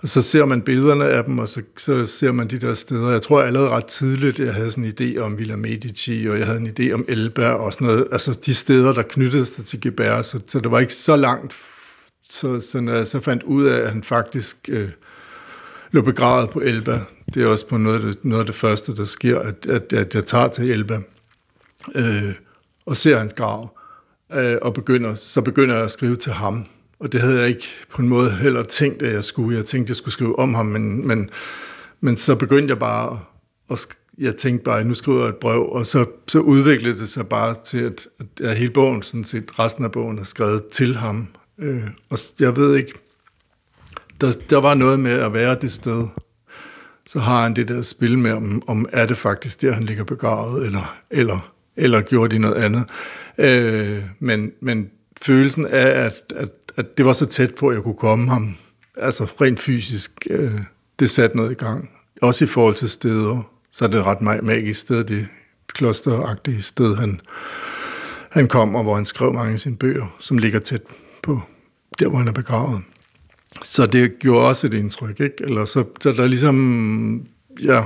og så ser man billederne af dem, og så, så ser man de der steder. Jeg tror allerede ret tidligt, jeg havde sådan en idé om Villa Medici, og jeg havde en idé om Elba og sådan noget. Altså de steder, der knyttede sig til Gebert, så, så det var ikke så langt. Så, så når jeg så fandt ud af, at han faktisk øh, lå begravet på Elba, det er også på noget af det, noget af det første, der sker, at, at, at jeg tager til Elba øh, og ser hans grav, øh, og begynder, så begynder jeg at skrive til ham og det havde jeg ikke på en måde heller tænkt, at jeg skulle. Jeg tænkte, at jeg skulle skrive om ham, men, men, men så begyndte jeg bare at jeg tænkte bare, at nu skriver jeg et brev, og så, så udviklede det sig bare til, at, at hele bogen, sådan set resten af bogen, er skrevet til ham. Øh, og jeg ved ikke, der, der var noget med at være det sted. Så har han det der spil med, om, om er det faktisk der, han ligger begravet, eller, eller, eller gjorde de noget andet. Øh, men, men følelsen af, at, at at det var så tæt på, at jeg kunne komme ham. Altså rent fysisk, øh, det satte noget i gang. Også i forhold til steder, så er det et ret magisk sted, det klosteragtige sted, han, han kom, og hvor han skrev mange af sine bøger, som ligger tæt på der, hvor han er begravet. Så det gjorde også et indtryk, ikke? Eller så, så der ligesom, ja,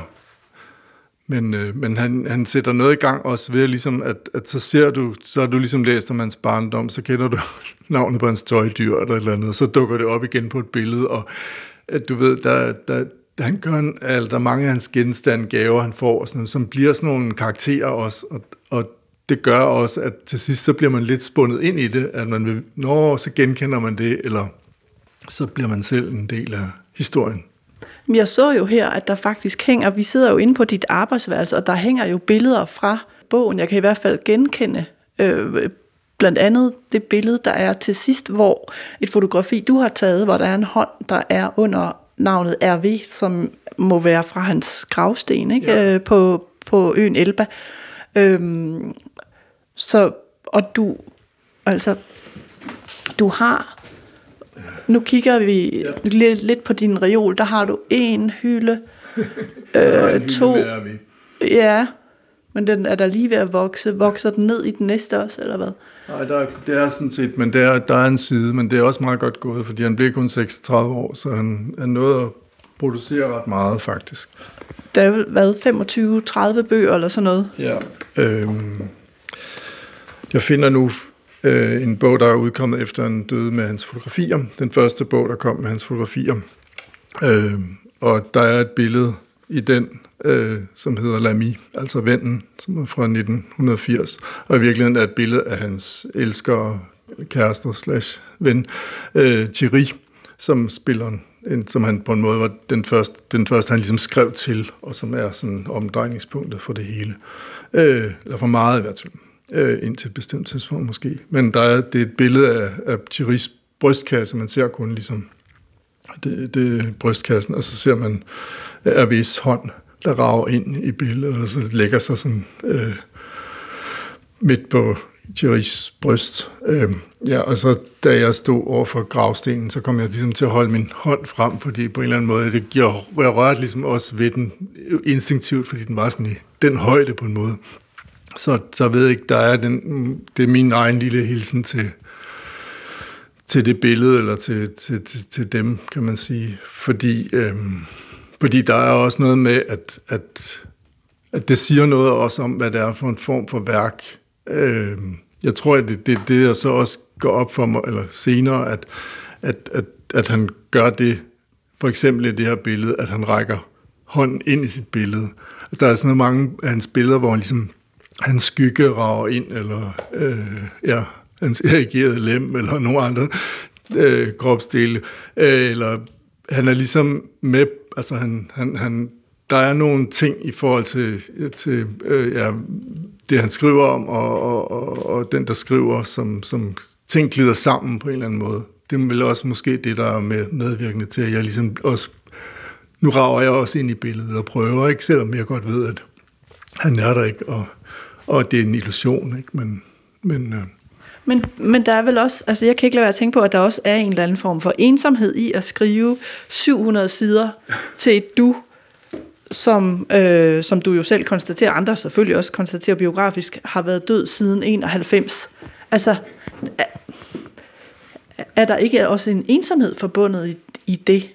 men, øh, men han, han sætter noget i gang også ved, ligesom, at, at så ser du, så har du ligesom læst om hans barndom, så kender du navnet på hans tøjdyr eller et eller andet, så dukker det op igen på et billede, og at du ved, der, der, han gør en, altså, der er mange af hans genstande, gaver, han får, sådan, som bliver sådan nogle karakterer også, og, og det gør også, at til sidst så bliver man lidt spundet ind i det, at man vil, nå, så genkender man det, eller så bliver man selv en del af historien. Jeg så jo her, at der faktisk hænger, vi sidder jo inde på dit arbejdsværelse, og der hænger jo billeder fra bogen. Jeg kan i hvert fald genkende øh, blandt andet det billede, der er til sidst, hvor et fotografi, du har taget, hvor der er en hånd, der er under navnet RV, som må være fra hans gravsten ikke? Ja. Øh, på, på øen Elba. Øhm, så, og du, altså, du har nu kigger vi ja. lidt, lidt på din reol. Der har du en hylde, øh, en to... Hylde ja, men den er der lige ved at vokse. Vokser den ned i den næste også, eller hvad? Nej, der, det er sådan set, men der, der er en side, men det er også meget godt gået, fordi han bliver kun 36 år, så han er nået at producere ret meget, faktisk. Der er vel, hvad, 25-30 bøger eller sådan noget? Ja. Øhm, jeg finder nu øh, en bog, der er udkommet efter en døde med hans fotografier. Den første bog, der kom med hans fotografier. Øh, og der er et billede i den, øh, som hedder Lamy, altså Vennen, som er fra 1980. Og i virkeligheden er et billede af hans elsker, kærester slash ven, øh, Thierry, som spiller en, som han på en måde var den første, den første han ligesom skrev til, og som er sådan omdrejningspunktet for det hele. Øh, eller for meget i hvert fald øh, indtil et bestemt tidspunkt måske. Men der er, det er et billede af, af Thierry's brystkasse, man ser kun ligesom det, det brystkassen, og så ser man øh, Ervis hånd, der rager ind i billedet, og så lægger sig sådan øh, midt på Thierry's bryst. Øh, ja, og så da jeg stod over for gravstenen, så kom jeg ligesom til at holde min hånd frem, fordi på en eller anden måde, det gjorde, jeg rørte ligesom også ved den øh, instinktivt, fordi den var sådan i den højde på en måde. Så, så ved jeg ikke, der er den, det er min egen lille hilsen til, til det billede, eller til, til, til, til dem, kan man sige. Fordi, øhm, fordi der er også noget med, at, at, at det siger noget også om, hvad det er for en form for værk. Øhm, jeg tror, at det, det, det jeg så også går op for mig, eller senere, at, at, at, at han gør det, for eksempel i det her billede, at han rækker hånden ind i sit billede. Der er sådan mange af hans billeder, hvor han ligesom, hans skygge rager ind, eller øh, ja, hans erigerede lem, eller nogle andre øh, kropsdele, øh, eller han er ligesom med, altså han, han, han, der er nogle ting i forhold til, til øh, ja, det, han skriver om, og, og, og, og den, der skriver, som, som ting glider sammen på en eller anden måde. Det er vel også måske det, der er med, medvirkende til, at jeg ligesom også... Nu rager jeg også ind i billedet og prøver, ikke? selvom jeg godt ved, at han er der ikke, og, og det er en illusion, ikke? men... men øh, men, men der er vel også, altså jeg kan ikke lade være at tænke på, at der også er en eller anden form for ensomhed i at skrive 700 sider til et du, som, øh, som du jo selv konstaterer, andre selvfølgelig også konstaterer biografisk, har været død siden 91. Altså, er, er der ikke også en ensomhed forbundet i, i det?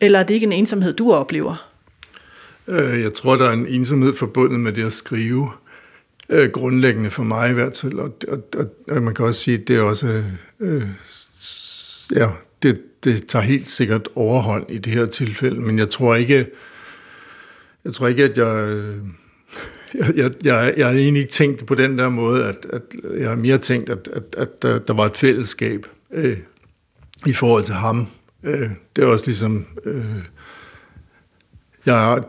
Eller er det ikke en ensomhed, du oplever? Øh, jeg tror, der er en ensomhed forbundet med det at skrive. Øh, grundlæggende for mig i hvert fald. Og, og, og, og man kan også sige, at det er også... Øh, ja, det, det tager helt sikkert overhånd i det her tilfælde, men jeg tror ikke, jeg tror ikke, at jeg... Øh, jeg, jeg, jeg, jeg har egentlig ikke tænkt på den der måde, at, at jeg har mere tænkt, at, at, at der, der var et fællesskab øh, i forhold til ham. Øh, det er også ligesom... Øh, jeg,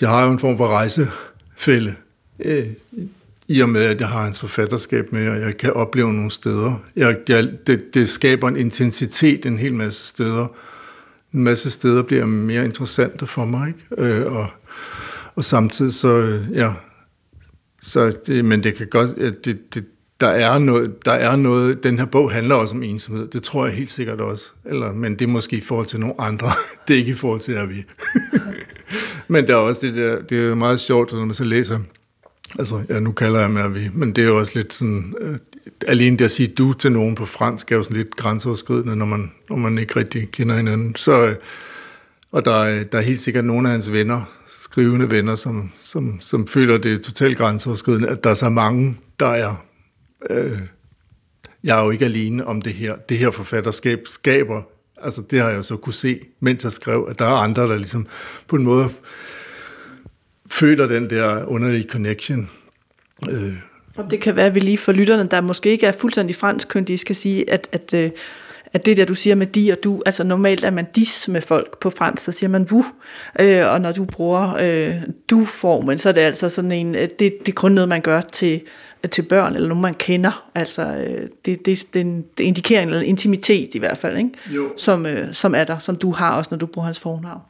jeg har jo en form for rejsefælde, øh, i og med, at jeg har hans forfatterskab med, og jeg kan opleve nogle steder. Jeg, jeg, det, det skaber en intensitet en hel masse steder. En masse steder bliver mere interessante for mig, ikke? Øh, og og samtidig så, øh, ja, så det, men det kan godt, øh, det, det, der er noget, der er noget, den her bog handler også om ensomhed, det tror jeg helt sikkert også, eller, men det er måske i forhold til nogle andre, det er ikke i forhold til, at vi. men der er også det der, det er meget sjovt, når man så læser, altså, ja, nu kalder jeg mig vi, men det er jo også lidt sådan, øh, alene det at sige du til nogen på fransk er jo sådan lidt grænseoverskridende, når man, når man ikke rigtig kender hinanden, så, øh, og der, øh, der er helt sikkert nogle af hans venner, skrivende venner, som, som, som føler det totalt grænseoverskridende, at der er så mange, der er... Øh, jeg er jo ikke alene om det her. Det her forfatterskab skaber, altså det har jeg så kunne se, mens jeg skrev, at der er andre, der ligesom på en måde føler den der underlige connection. Øh. Og det kan være, at vi lige for lytterne, der måske ikke er fuldstændig fransk, de skal sige, at, at øh, at det der, du siger med de og du, altså normalt er man dis med folk på fransk, så siger man vu, øh, og når du bruger øh, du-formen, så er det altså sådan en, øh, det, det er kun noget, man gør til, til børn, eller nogen, man kender. Altså, øh, det, det, det, det indikerer en intimitet i hvert fald, ikke? Jo. Som, øh, som er der, som du har også, når du bruger hans fornavn.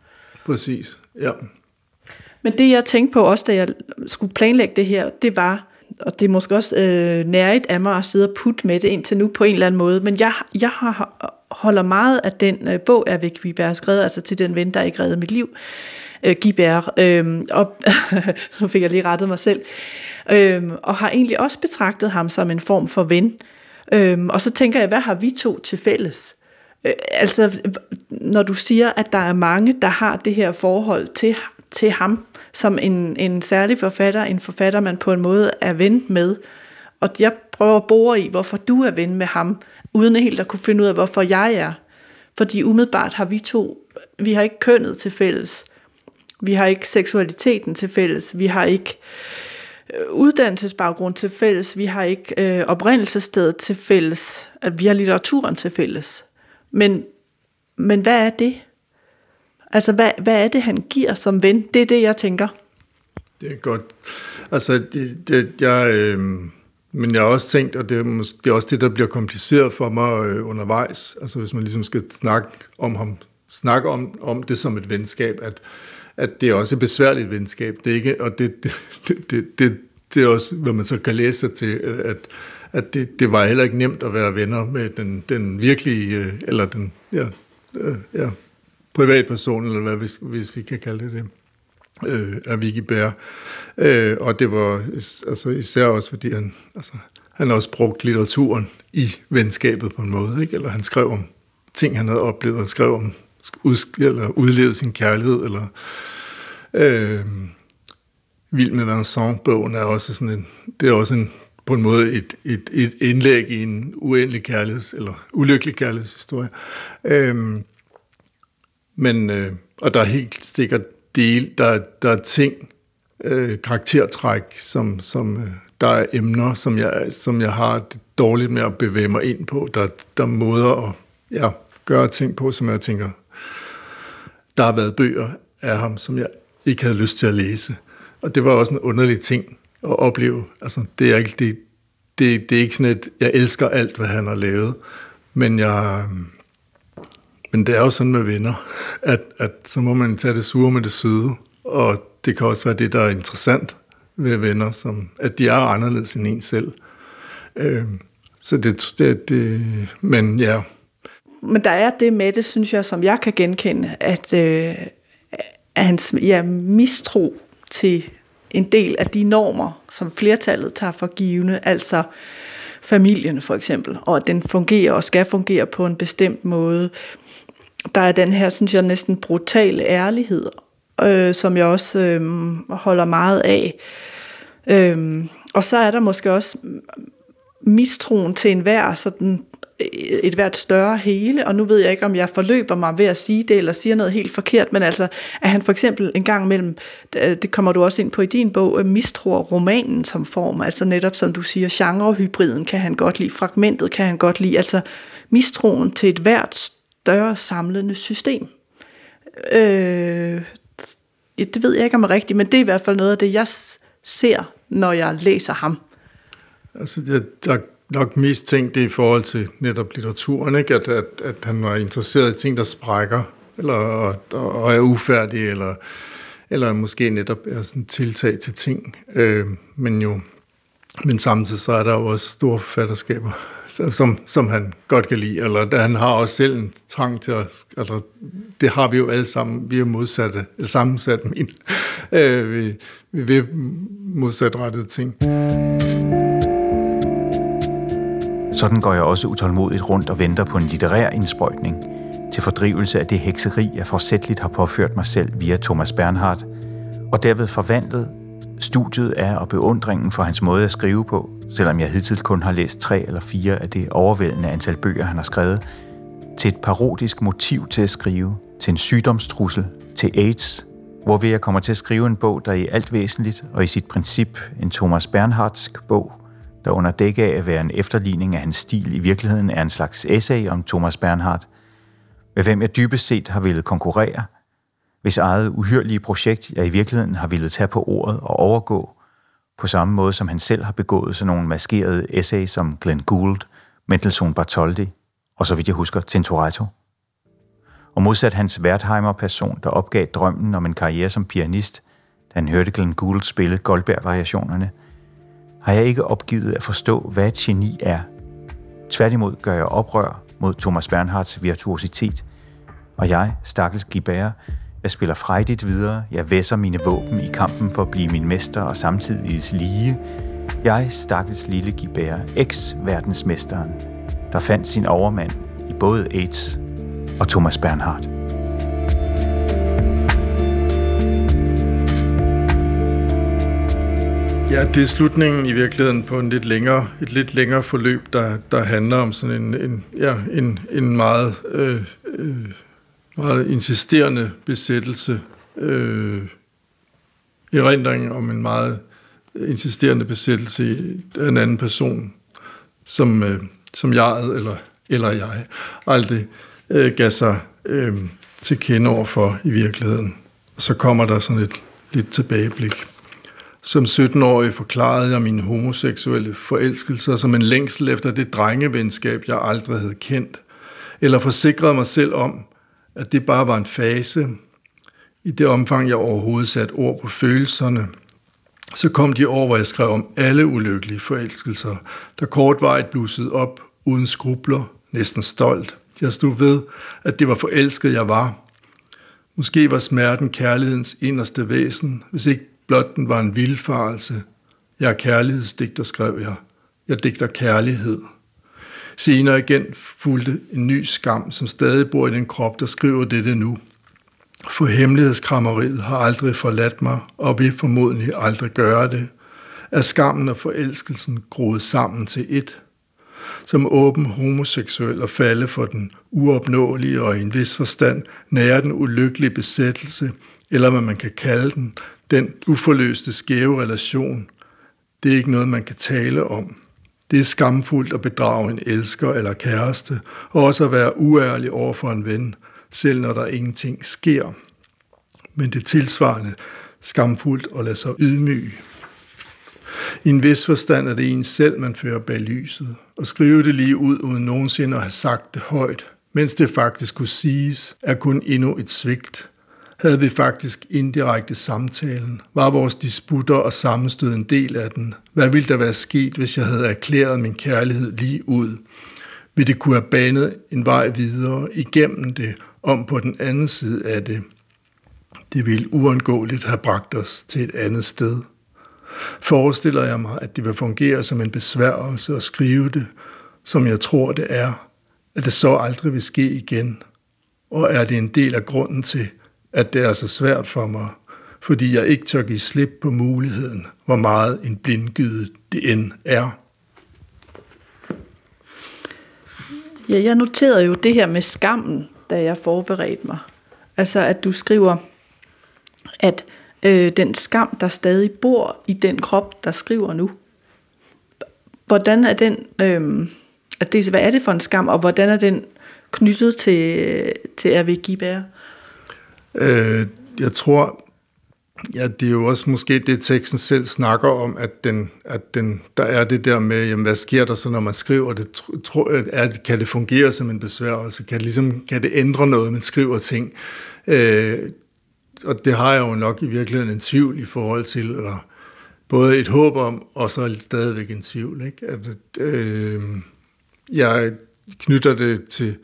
Præcis, ja. Men det, jeg tænkte på også, da jeg skulle planlægge det her, det var, og det er måske også øh, nærigt af mig at sidde og putte med det indtil nu på en eller anden måde, men jeg, jeg har, holder meget af den øh, bog, er Væk har skrevet, altså til den ven, der ikke redde mit liv, øh, Gibær, øh, og nu fik jeg lige rettet mig selv, øh, og har egentlig også betragtet ham som en form for ven. Øh, og så tænker jeg, hvad har vi to til fælles? Øh, altså, når du siger, at der er mange, der har det her forhold til, til ham, som en, en særlig forfatter, en forfatter, man på en måde er ven med. Og jeg prøver at bore i, hvorfor du er ven med ham, uden helt at kunne finde ud af, hvorfor jeg er. Fordi umiddelbart har vi to, vi har ikke kønnet til fælles. Vi har ikke seksualiteten til fælles. Vi har ikke øh, uddannelsesbaggrund til fælles. Vi har ikke øh, oprindelsesstedet til fælles. At vi har litteraturen til fælles. Men, men hvad er det? Altså, hvad, hvad er det, han giver som ven? Det er det, jeg tænker. Det er godt. Altså, det, det, jeg, øh, men jeg har også tænkt, og det er, det er også det, der bliver kompliceret for mig øh, undervejs, altså hvis man ligesom skal snakke om ham, snakke om, om det som et venskab, at, at det er også et besværligt venskab, det er ikke, og det, det, det, det, det er også, hvad man så kan læse sig til, øh, at, at det, det var heller ikke nemt at være venner med den, den virkelige, øh, eller den, ja, øh, ja, privatperson, eller hvad, hvis, hvis vi kan kalde det det, øh, af Vicky Bær. Øh, og det var altså, især også, fordi han, altså, han også brugte litteraturen i venskabet på en måde, ikke? eller han skrev om ting, han havde oplevet, han skrev om eller udlevet sin kærlighed, eller øh, Vild med Vincent-bogen er også sådan en, det er også en, på en måde et, et, et indlæg i en uendelig kærligheds, eller ulykkelig kærlighedshistorie. Øh, men, øh, og der er helt sikkert del, der, der er ting, øh, karaktertræk, som, som øh, der er emner, som jeg, som jeg har det dårligt med at bevæge mig ind på. Der, der er måder at ja, gøre ting på, som jeg tænker, der har været bøger af ham, som jeg ikke havde lyst til at læse. Og det var også en underlig ting at opleve. Altså, det, er ikke, det, det, det er ikke sådan, at jeg elsker alt, hvad han har lavet, men jeg, men det er jo sådan med venner, at, at så må man tage det sure med det søde, og det kan også være det, der er interessant ved venner, som, at de er anderledes end en selv. Øh, så det, det, det, men ja. Men der er det med det, synes jeg, som jeg kan genkende, at, øh, at hans ja, mistro til en del af de normer, som flertallet tager for givende, altså familien for eksempel, og at den fungerer og skal fungere på en bestemt måde. Der er den her, synes jeg, næsten brutale ærlighed, øh, som jeg også øh, holder meget af. Øh, og så er der måske også mistroen til enhver sådan øh, et hvert større hele, og nu ved jeg ikke, om jeg forløber mig ved at sige det, eller siger noget helt forkert, men altså, at han for eksempel en gang mellem, øh, det kommer du også ind på i din bog, øh, mistror romanen som form, altså netop som du siger, genrehybriden kan han godt lide, fragmentet kan han godt lide, altså mistroen til et hvert større samlende system. Øh, det ved jeg ikke om er rigtigt, men det er i hvert fald noget af det, jeg ser, når jeg læser ham. Altså, der, der nok mest tænkt det i forhold til netop litteraturen, ikke? At, at, at han var interesseret i ting, der sprækker, eller, og, og er ufærdige, eller, eller måske netop er sådan tiltag til ting. Øh, men jo men samtidig så er der jo også store forfatterskaber, som, som han godt kan lide, eller han har også selv en trang til at, eller det har vi jo alle sammen, vi er modsatte, eller sammensat min, øh, vi, vi vil modsatrettede ting. Sådan går jeg også utålmodigt rundt og venter på en litterær indsprøjtning til fordrivelse af det hekseri, jeg forsætteligt har påført mig selv via Thomas Bernhardt, og derved forvandlet studiet er og beundringen for hans måde at skrive på, selvom jeg hidtil kun har læst tre eller fire af det overvældende antal bøger, han har skrevet, til et parodisk motiv til at skrive, til en sygdomstrussel, til AIDS, hvorved jeg kommer til at skrive en bog, der i alt væsentligt og i sit princip en Thomas Bernhardsk bog, der under dække af at være en efterligning af hans stil i virkeligheden er en slags essay om Thomas Bernhardt, med hvem jeg dybest set har ville konkurrere, hvis eget uhyrlige projekt jeg i virkeligheden har ville tage på ordet og overgå, på samme måde som han selv har begået sådan nogle maskerede essays som Glenn Gould, Mendelssohn Bartholdi og så vidt jeg husker Tintoretto. Og modsat hans Wertheimer-person, der opgav drømmen om en karriere som pianist, da han hørte Glenn Gould spille Goldberg-variationerne – har jeg ikke opgivet at forstå, hvad et geni er. Tværtimod gør jeg oprør mod Thomas Bernhards virtuositet, og jeg, stakkels Gibert, jeg spiller frejdigt videre, jeg væsser mine våben i kampen for at blive min mester og samtidig lige. Jeg, stakkels lille Gibert, eks-verdensmesteren, der fandt sin overmand i både AIDS og Thomas Bernhardt. Ja, det er slutningen i virkeligheden på en lidt længere, et lidt længere forløb, der, der handler om sådan en, en, ja, en, en meget, øh, øh, meget insisterende besættelse. Øh, erindring om en meget insisterende besættelse af en anden person, som, øh, som jeg eller, eller jeg aldrig øh, gav sig øh, til kende over for i virkeligheden. Og så kommer der sådan et lidt tilbageblik. Som 17-årig forklarede jeg mine homoseksuelle forelskelser som en længsel efter det drengevenskab, jeg aldrig havde kendt, eller forsikrede mig selv om, at det bare var en fase. I det omfang, jeg overhovedet satte ord på følelserne, så kom de år, hvor jeg skrev om alle ulykkelige forelskelser, der kortvarigt blussede op, uden skrubler, næsten stolt. Jeg stod ved, at det var forelsket, jeg var. Måske var smerten kærlighedens inderste væsen, hvis ikke Blot den var en vildfarelse. Jeg er kærlighedsdigter, skrev jeg. Jeg digter kærlighed. Senere igen fulgte en ny skam, som stadig bor i den krop, der skriver dette nu. For hemmelighedskrammeriet har aldrig forladt mig, og vil formodentlig aldrig gøre det. Er skammen og forelskelsen groet sammen til et? Som åben homoseksuel og falde for den uopnåelige og i en vis forstand nærer den ulykkelige besættelse, eller hvad man kan kalde den, den uforløste skæve relation. Det er ikke noget, man kan tale om. Det er skamfuldt at bedrage en elsker eller kæreste, og også at være uærlig over for en ven, selv når der ingenting sker. Men det er tilsvarende skamfuldt at lade sig ydmyge. I en vis forstand er det en selv, man fører bag lyset, og skrive det lige ud, uden nogensinde at have sagt det højt, mens det faktisk kunne siges, er kun endnu et svigt. Havde vi faktisk indirekte samtalen? Var vores disputter og sammenstød en del af den? Hvad ville der være sket, hvis jeg havde erklæret min kærlighed lige ud? Vil det kunne have banet en vej videre igennem det, om på den anden side af det? Det ville uundgåeligt have bragt os til et andet sted. Forestiller jeg mig, at det vil fungere som en besværgelse at skrive det, som jeg tror det er, at det så aldrig vil ske igen? Og er det en del af grunden til, at det er så svært for mig, fordi jeg ikke tør give slip på muligheden, hvor meget en blindgyde det end er? Ja, jeg noterede jo det her med skammen, da jeg forberedte mig. Altså, at du skriver, at øh, den skam, der stadig bor i den krop, der skriver nu. Hvordan er den, øh, at det, hvad er det for en skam, og hvordan er den knyttet til, til R.V. Gibær? Øh, jeg tror, ja, det er jo også måske det, teksten selv snakker om, at, den, at den, der er det der med, jamen, hvad sker der så, når man skriver det? Tro, er, kan det fungere som en besværgelse? Kan det, ligesom, kan det ændre noget, man skriver ting? Øh, og det har jeg jo nok i virkeligheden en tvivl i forhold til, eller både et håb om, og så stadigvæk en tvivl. Ikke? At, øh, jeg knytter det til,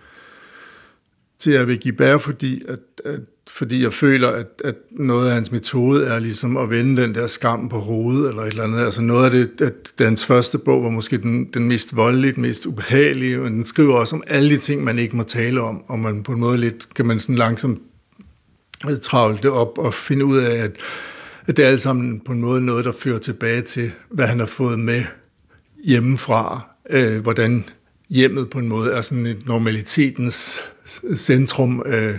til at vil give bær, fordi, at, at, fordi jeg føler, at, at noget af hans metode er ligesom at vende den der skam på hovedet, eller et eller andet. Altså noget af det, at hans første bog var måske den, den mest voldelige, den mest ubehagelige, og den skriver også om alle de ting, man ikke må tale om, og man på en måde lidt, kan man sådan langsomt travle det op og finde ud af, at, at det er alt sammen på en måde noget, der fører tilbage til, hvad han har fået med hjemmefra, øh, hvordan hjemmet på en måde er sådan et normalitetens centrum, øh,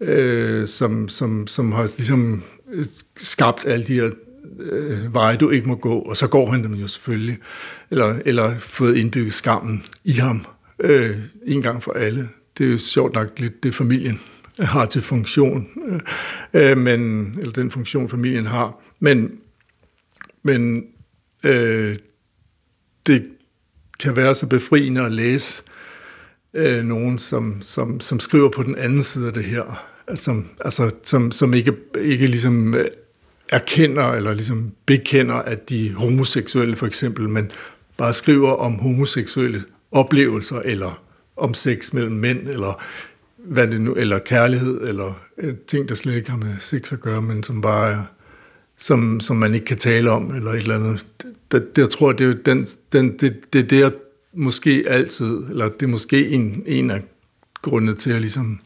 øh, som, som, som har ligesom øh, skabt alle de her øh, veje, du ikke må gå, og så går han dem jo selvfølgelig, eller, eller fået indbygget skammen i ham øh, en gang for alle. Det er jo sjovt nok lidt det familien har til funktion, øh, øh men, eller den funktion familien har. Men, men øh, det kan være så befriende at læse øh, nogen, som, som, som skriver på den anden side af det her, som, altså, som, som ikke, ikke ligesom øh, erkender eller ligesom bekender, at de er homoseksuelle for eksempel, men bare skriver om homoseksuelle oplevelser, eller om sex mellem mænd, eller hvad det nu, eller kærlighed, eller øh, ting, der slet ikke har med sex at gøre, men som bare er, som, som man ikke kan tale om, eller et eller andet. Det, det, jeg tror, det er den, den, det, det, det jeg måske altid, eller det er måske en, en af grundene til, at jeg ligesom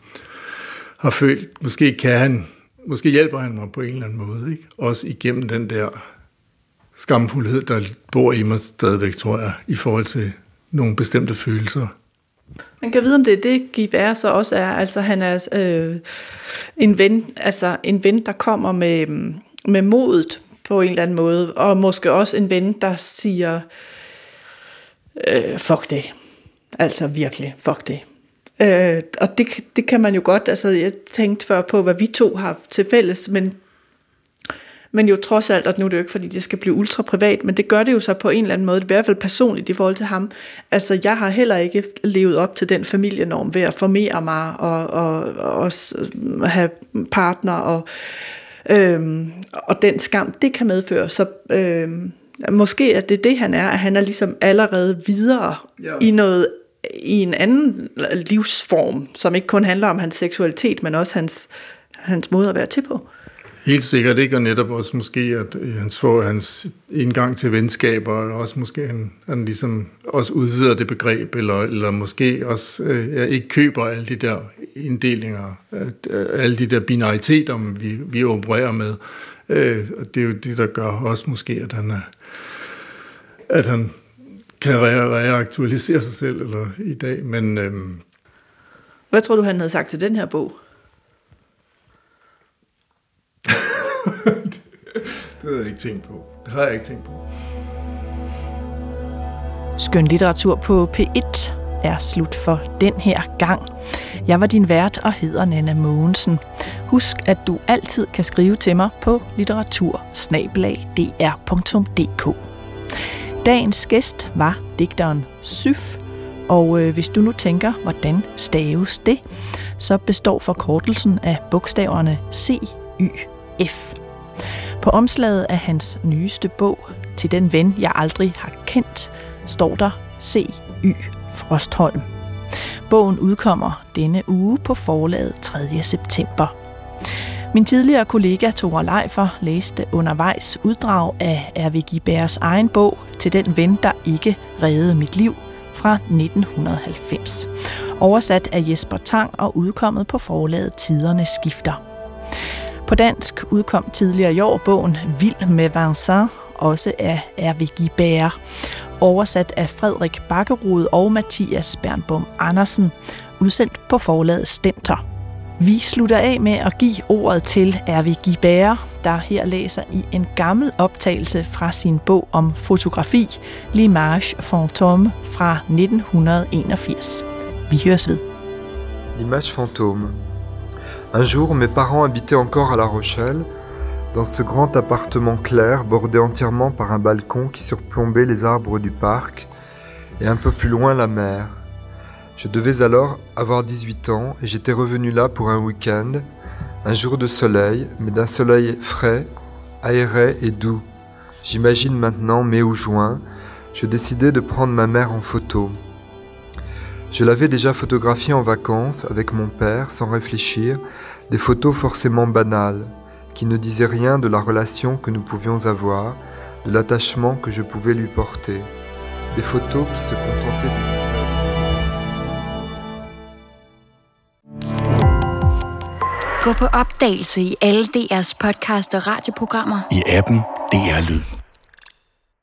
har følt, måske kan han, måske hjælper han mig på en eller anden måde, ikke? også igennem den der skamfuldhed, der bor i mig stadigvæk, tror jeg, i forhold til nogle bestemte følelser. Man kan vide, om det er det, Gib så også er. Altså, han er øh, en, ven, altså, en ven, der kommer med, øhm, med modet på en eller anden måde, og måske også en ven, der siger, øh, fuck det. Altså virkelig, fuck det. Øh, og det, det kan man jo godt, altså jeg tænkte før på, hvad vi to har til fælles, men men jo trods alt, og nu er det jo ikke, fordi det skal blive ultra privat, men det gør det jo så på en eller anden måde, i hvert fald personligt i forhold til ham. Altså, jeg har heller ikke levet op til den familienorm ved at formere mig og, og, og også have partner og, øhm, og den skam, det kan medføre. Så øhm, måske er det det, han er, at han er ligesom allerede videre ja. i noget i en anden livsform, som ikke kun handler om hans seksualitet, men også hans, hans måde at være til på. Helt sikkert ikke, og netop også måske, at hans, får hans indgang til venskaber, og også måske han, han ligesom også udvider det begreb, eller, eller måske også øh, ikke køber alle de der inddelinger, at, øh, alle de der binariteter, vi, vi opererer med. Øh, og det er jo det, der gør også måske, at han, er, at han kan re- reaktualisere sig selv eller i dag. Men, øh, Hvad tror du, han havde sagt til den her bog? det havde jeg ikke tænkt på. Det har jeg ikke tænkt på. Skøn litteratur på P1 er slut for den her gang. Jeg var din vært og hedder Nana Mogensen. Husk, at du altid kan skrive til mig på litteratursnabelag.dr.dk. Dagens gæst var digteren Syf, og øh, hvis du nu tænker, hvordan staves det, så består forkortelsen af bogstaverne C, Y, F. På omslaget af hans nyeste bog, Til den ven, jeg aldrig har kendt, står der C, Y, Frostholm. Bogen udkommer denne uge på forlaget 3. september. Min tidligere kollega Tore Leifer læste undervejs uddrag af R.V. Gibærs egen bog Til den ven, der ikke reddede mit liv fra 1990. Oversat af Jesper Tang og udkommet på forlaget Tiderne Skifter. På dansk udkom tidligere i år bogen Vild med Vincent, også af R.V. Gibert, oversat af Frederik Bakkerud og Mathias Bernbom Andersen, udsendt på forlaget Stenter. Vi slutter af med at give ordet til R.V. Gibert, der her læser i en gammel optagelse fra sin bog om fotografi, L'image fantôme fra 1981. Vi høres ved. L'image fantôme. Un jour, mes parents habitaient encore à La Rochelle, dans ce grand appartement clair bordé entièrement par un balcon qui surplombait les arbres du parc et un peu plus loin la mer. Je devais alors avoir 18 ans et j'étais revenu là pour un week-end, un jour de soleil, mais d'un soleil frais, aéré et doux. J'imagine maintenant mai ou juin, je décidai de prendre ma mère en photo. Je l'avais déjà photographiée en vacances avec mon père sans réfléchir, des photos forcément banales, qui ne disaient rien de la relation que nous pouvions avoir, de l'attachement que je pouvais lui porter, des photos qui se contentaient du Gå på opdagelse i alle DR's podcast og radioprogrammer. I appen DR Lyd.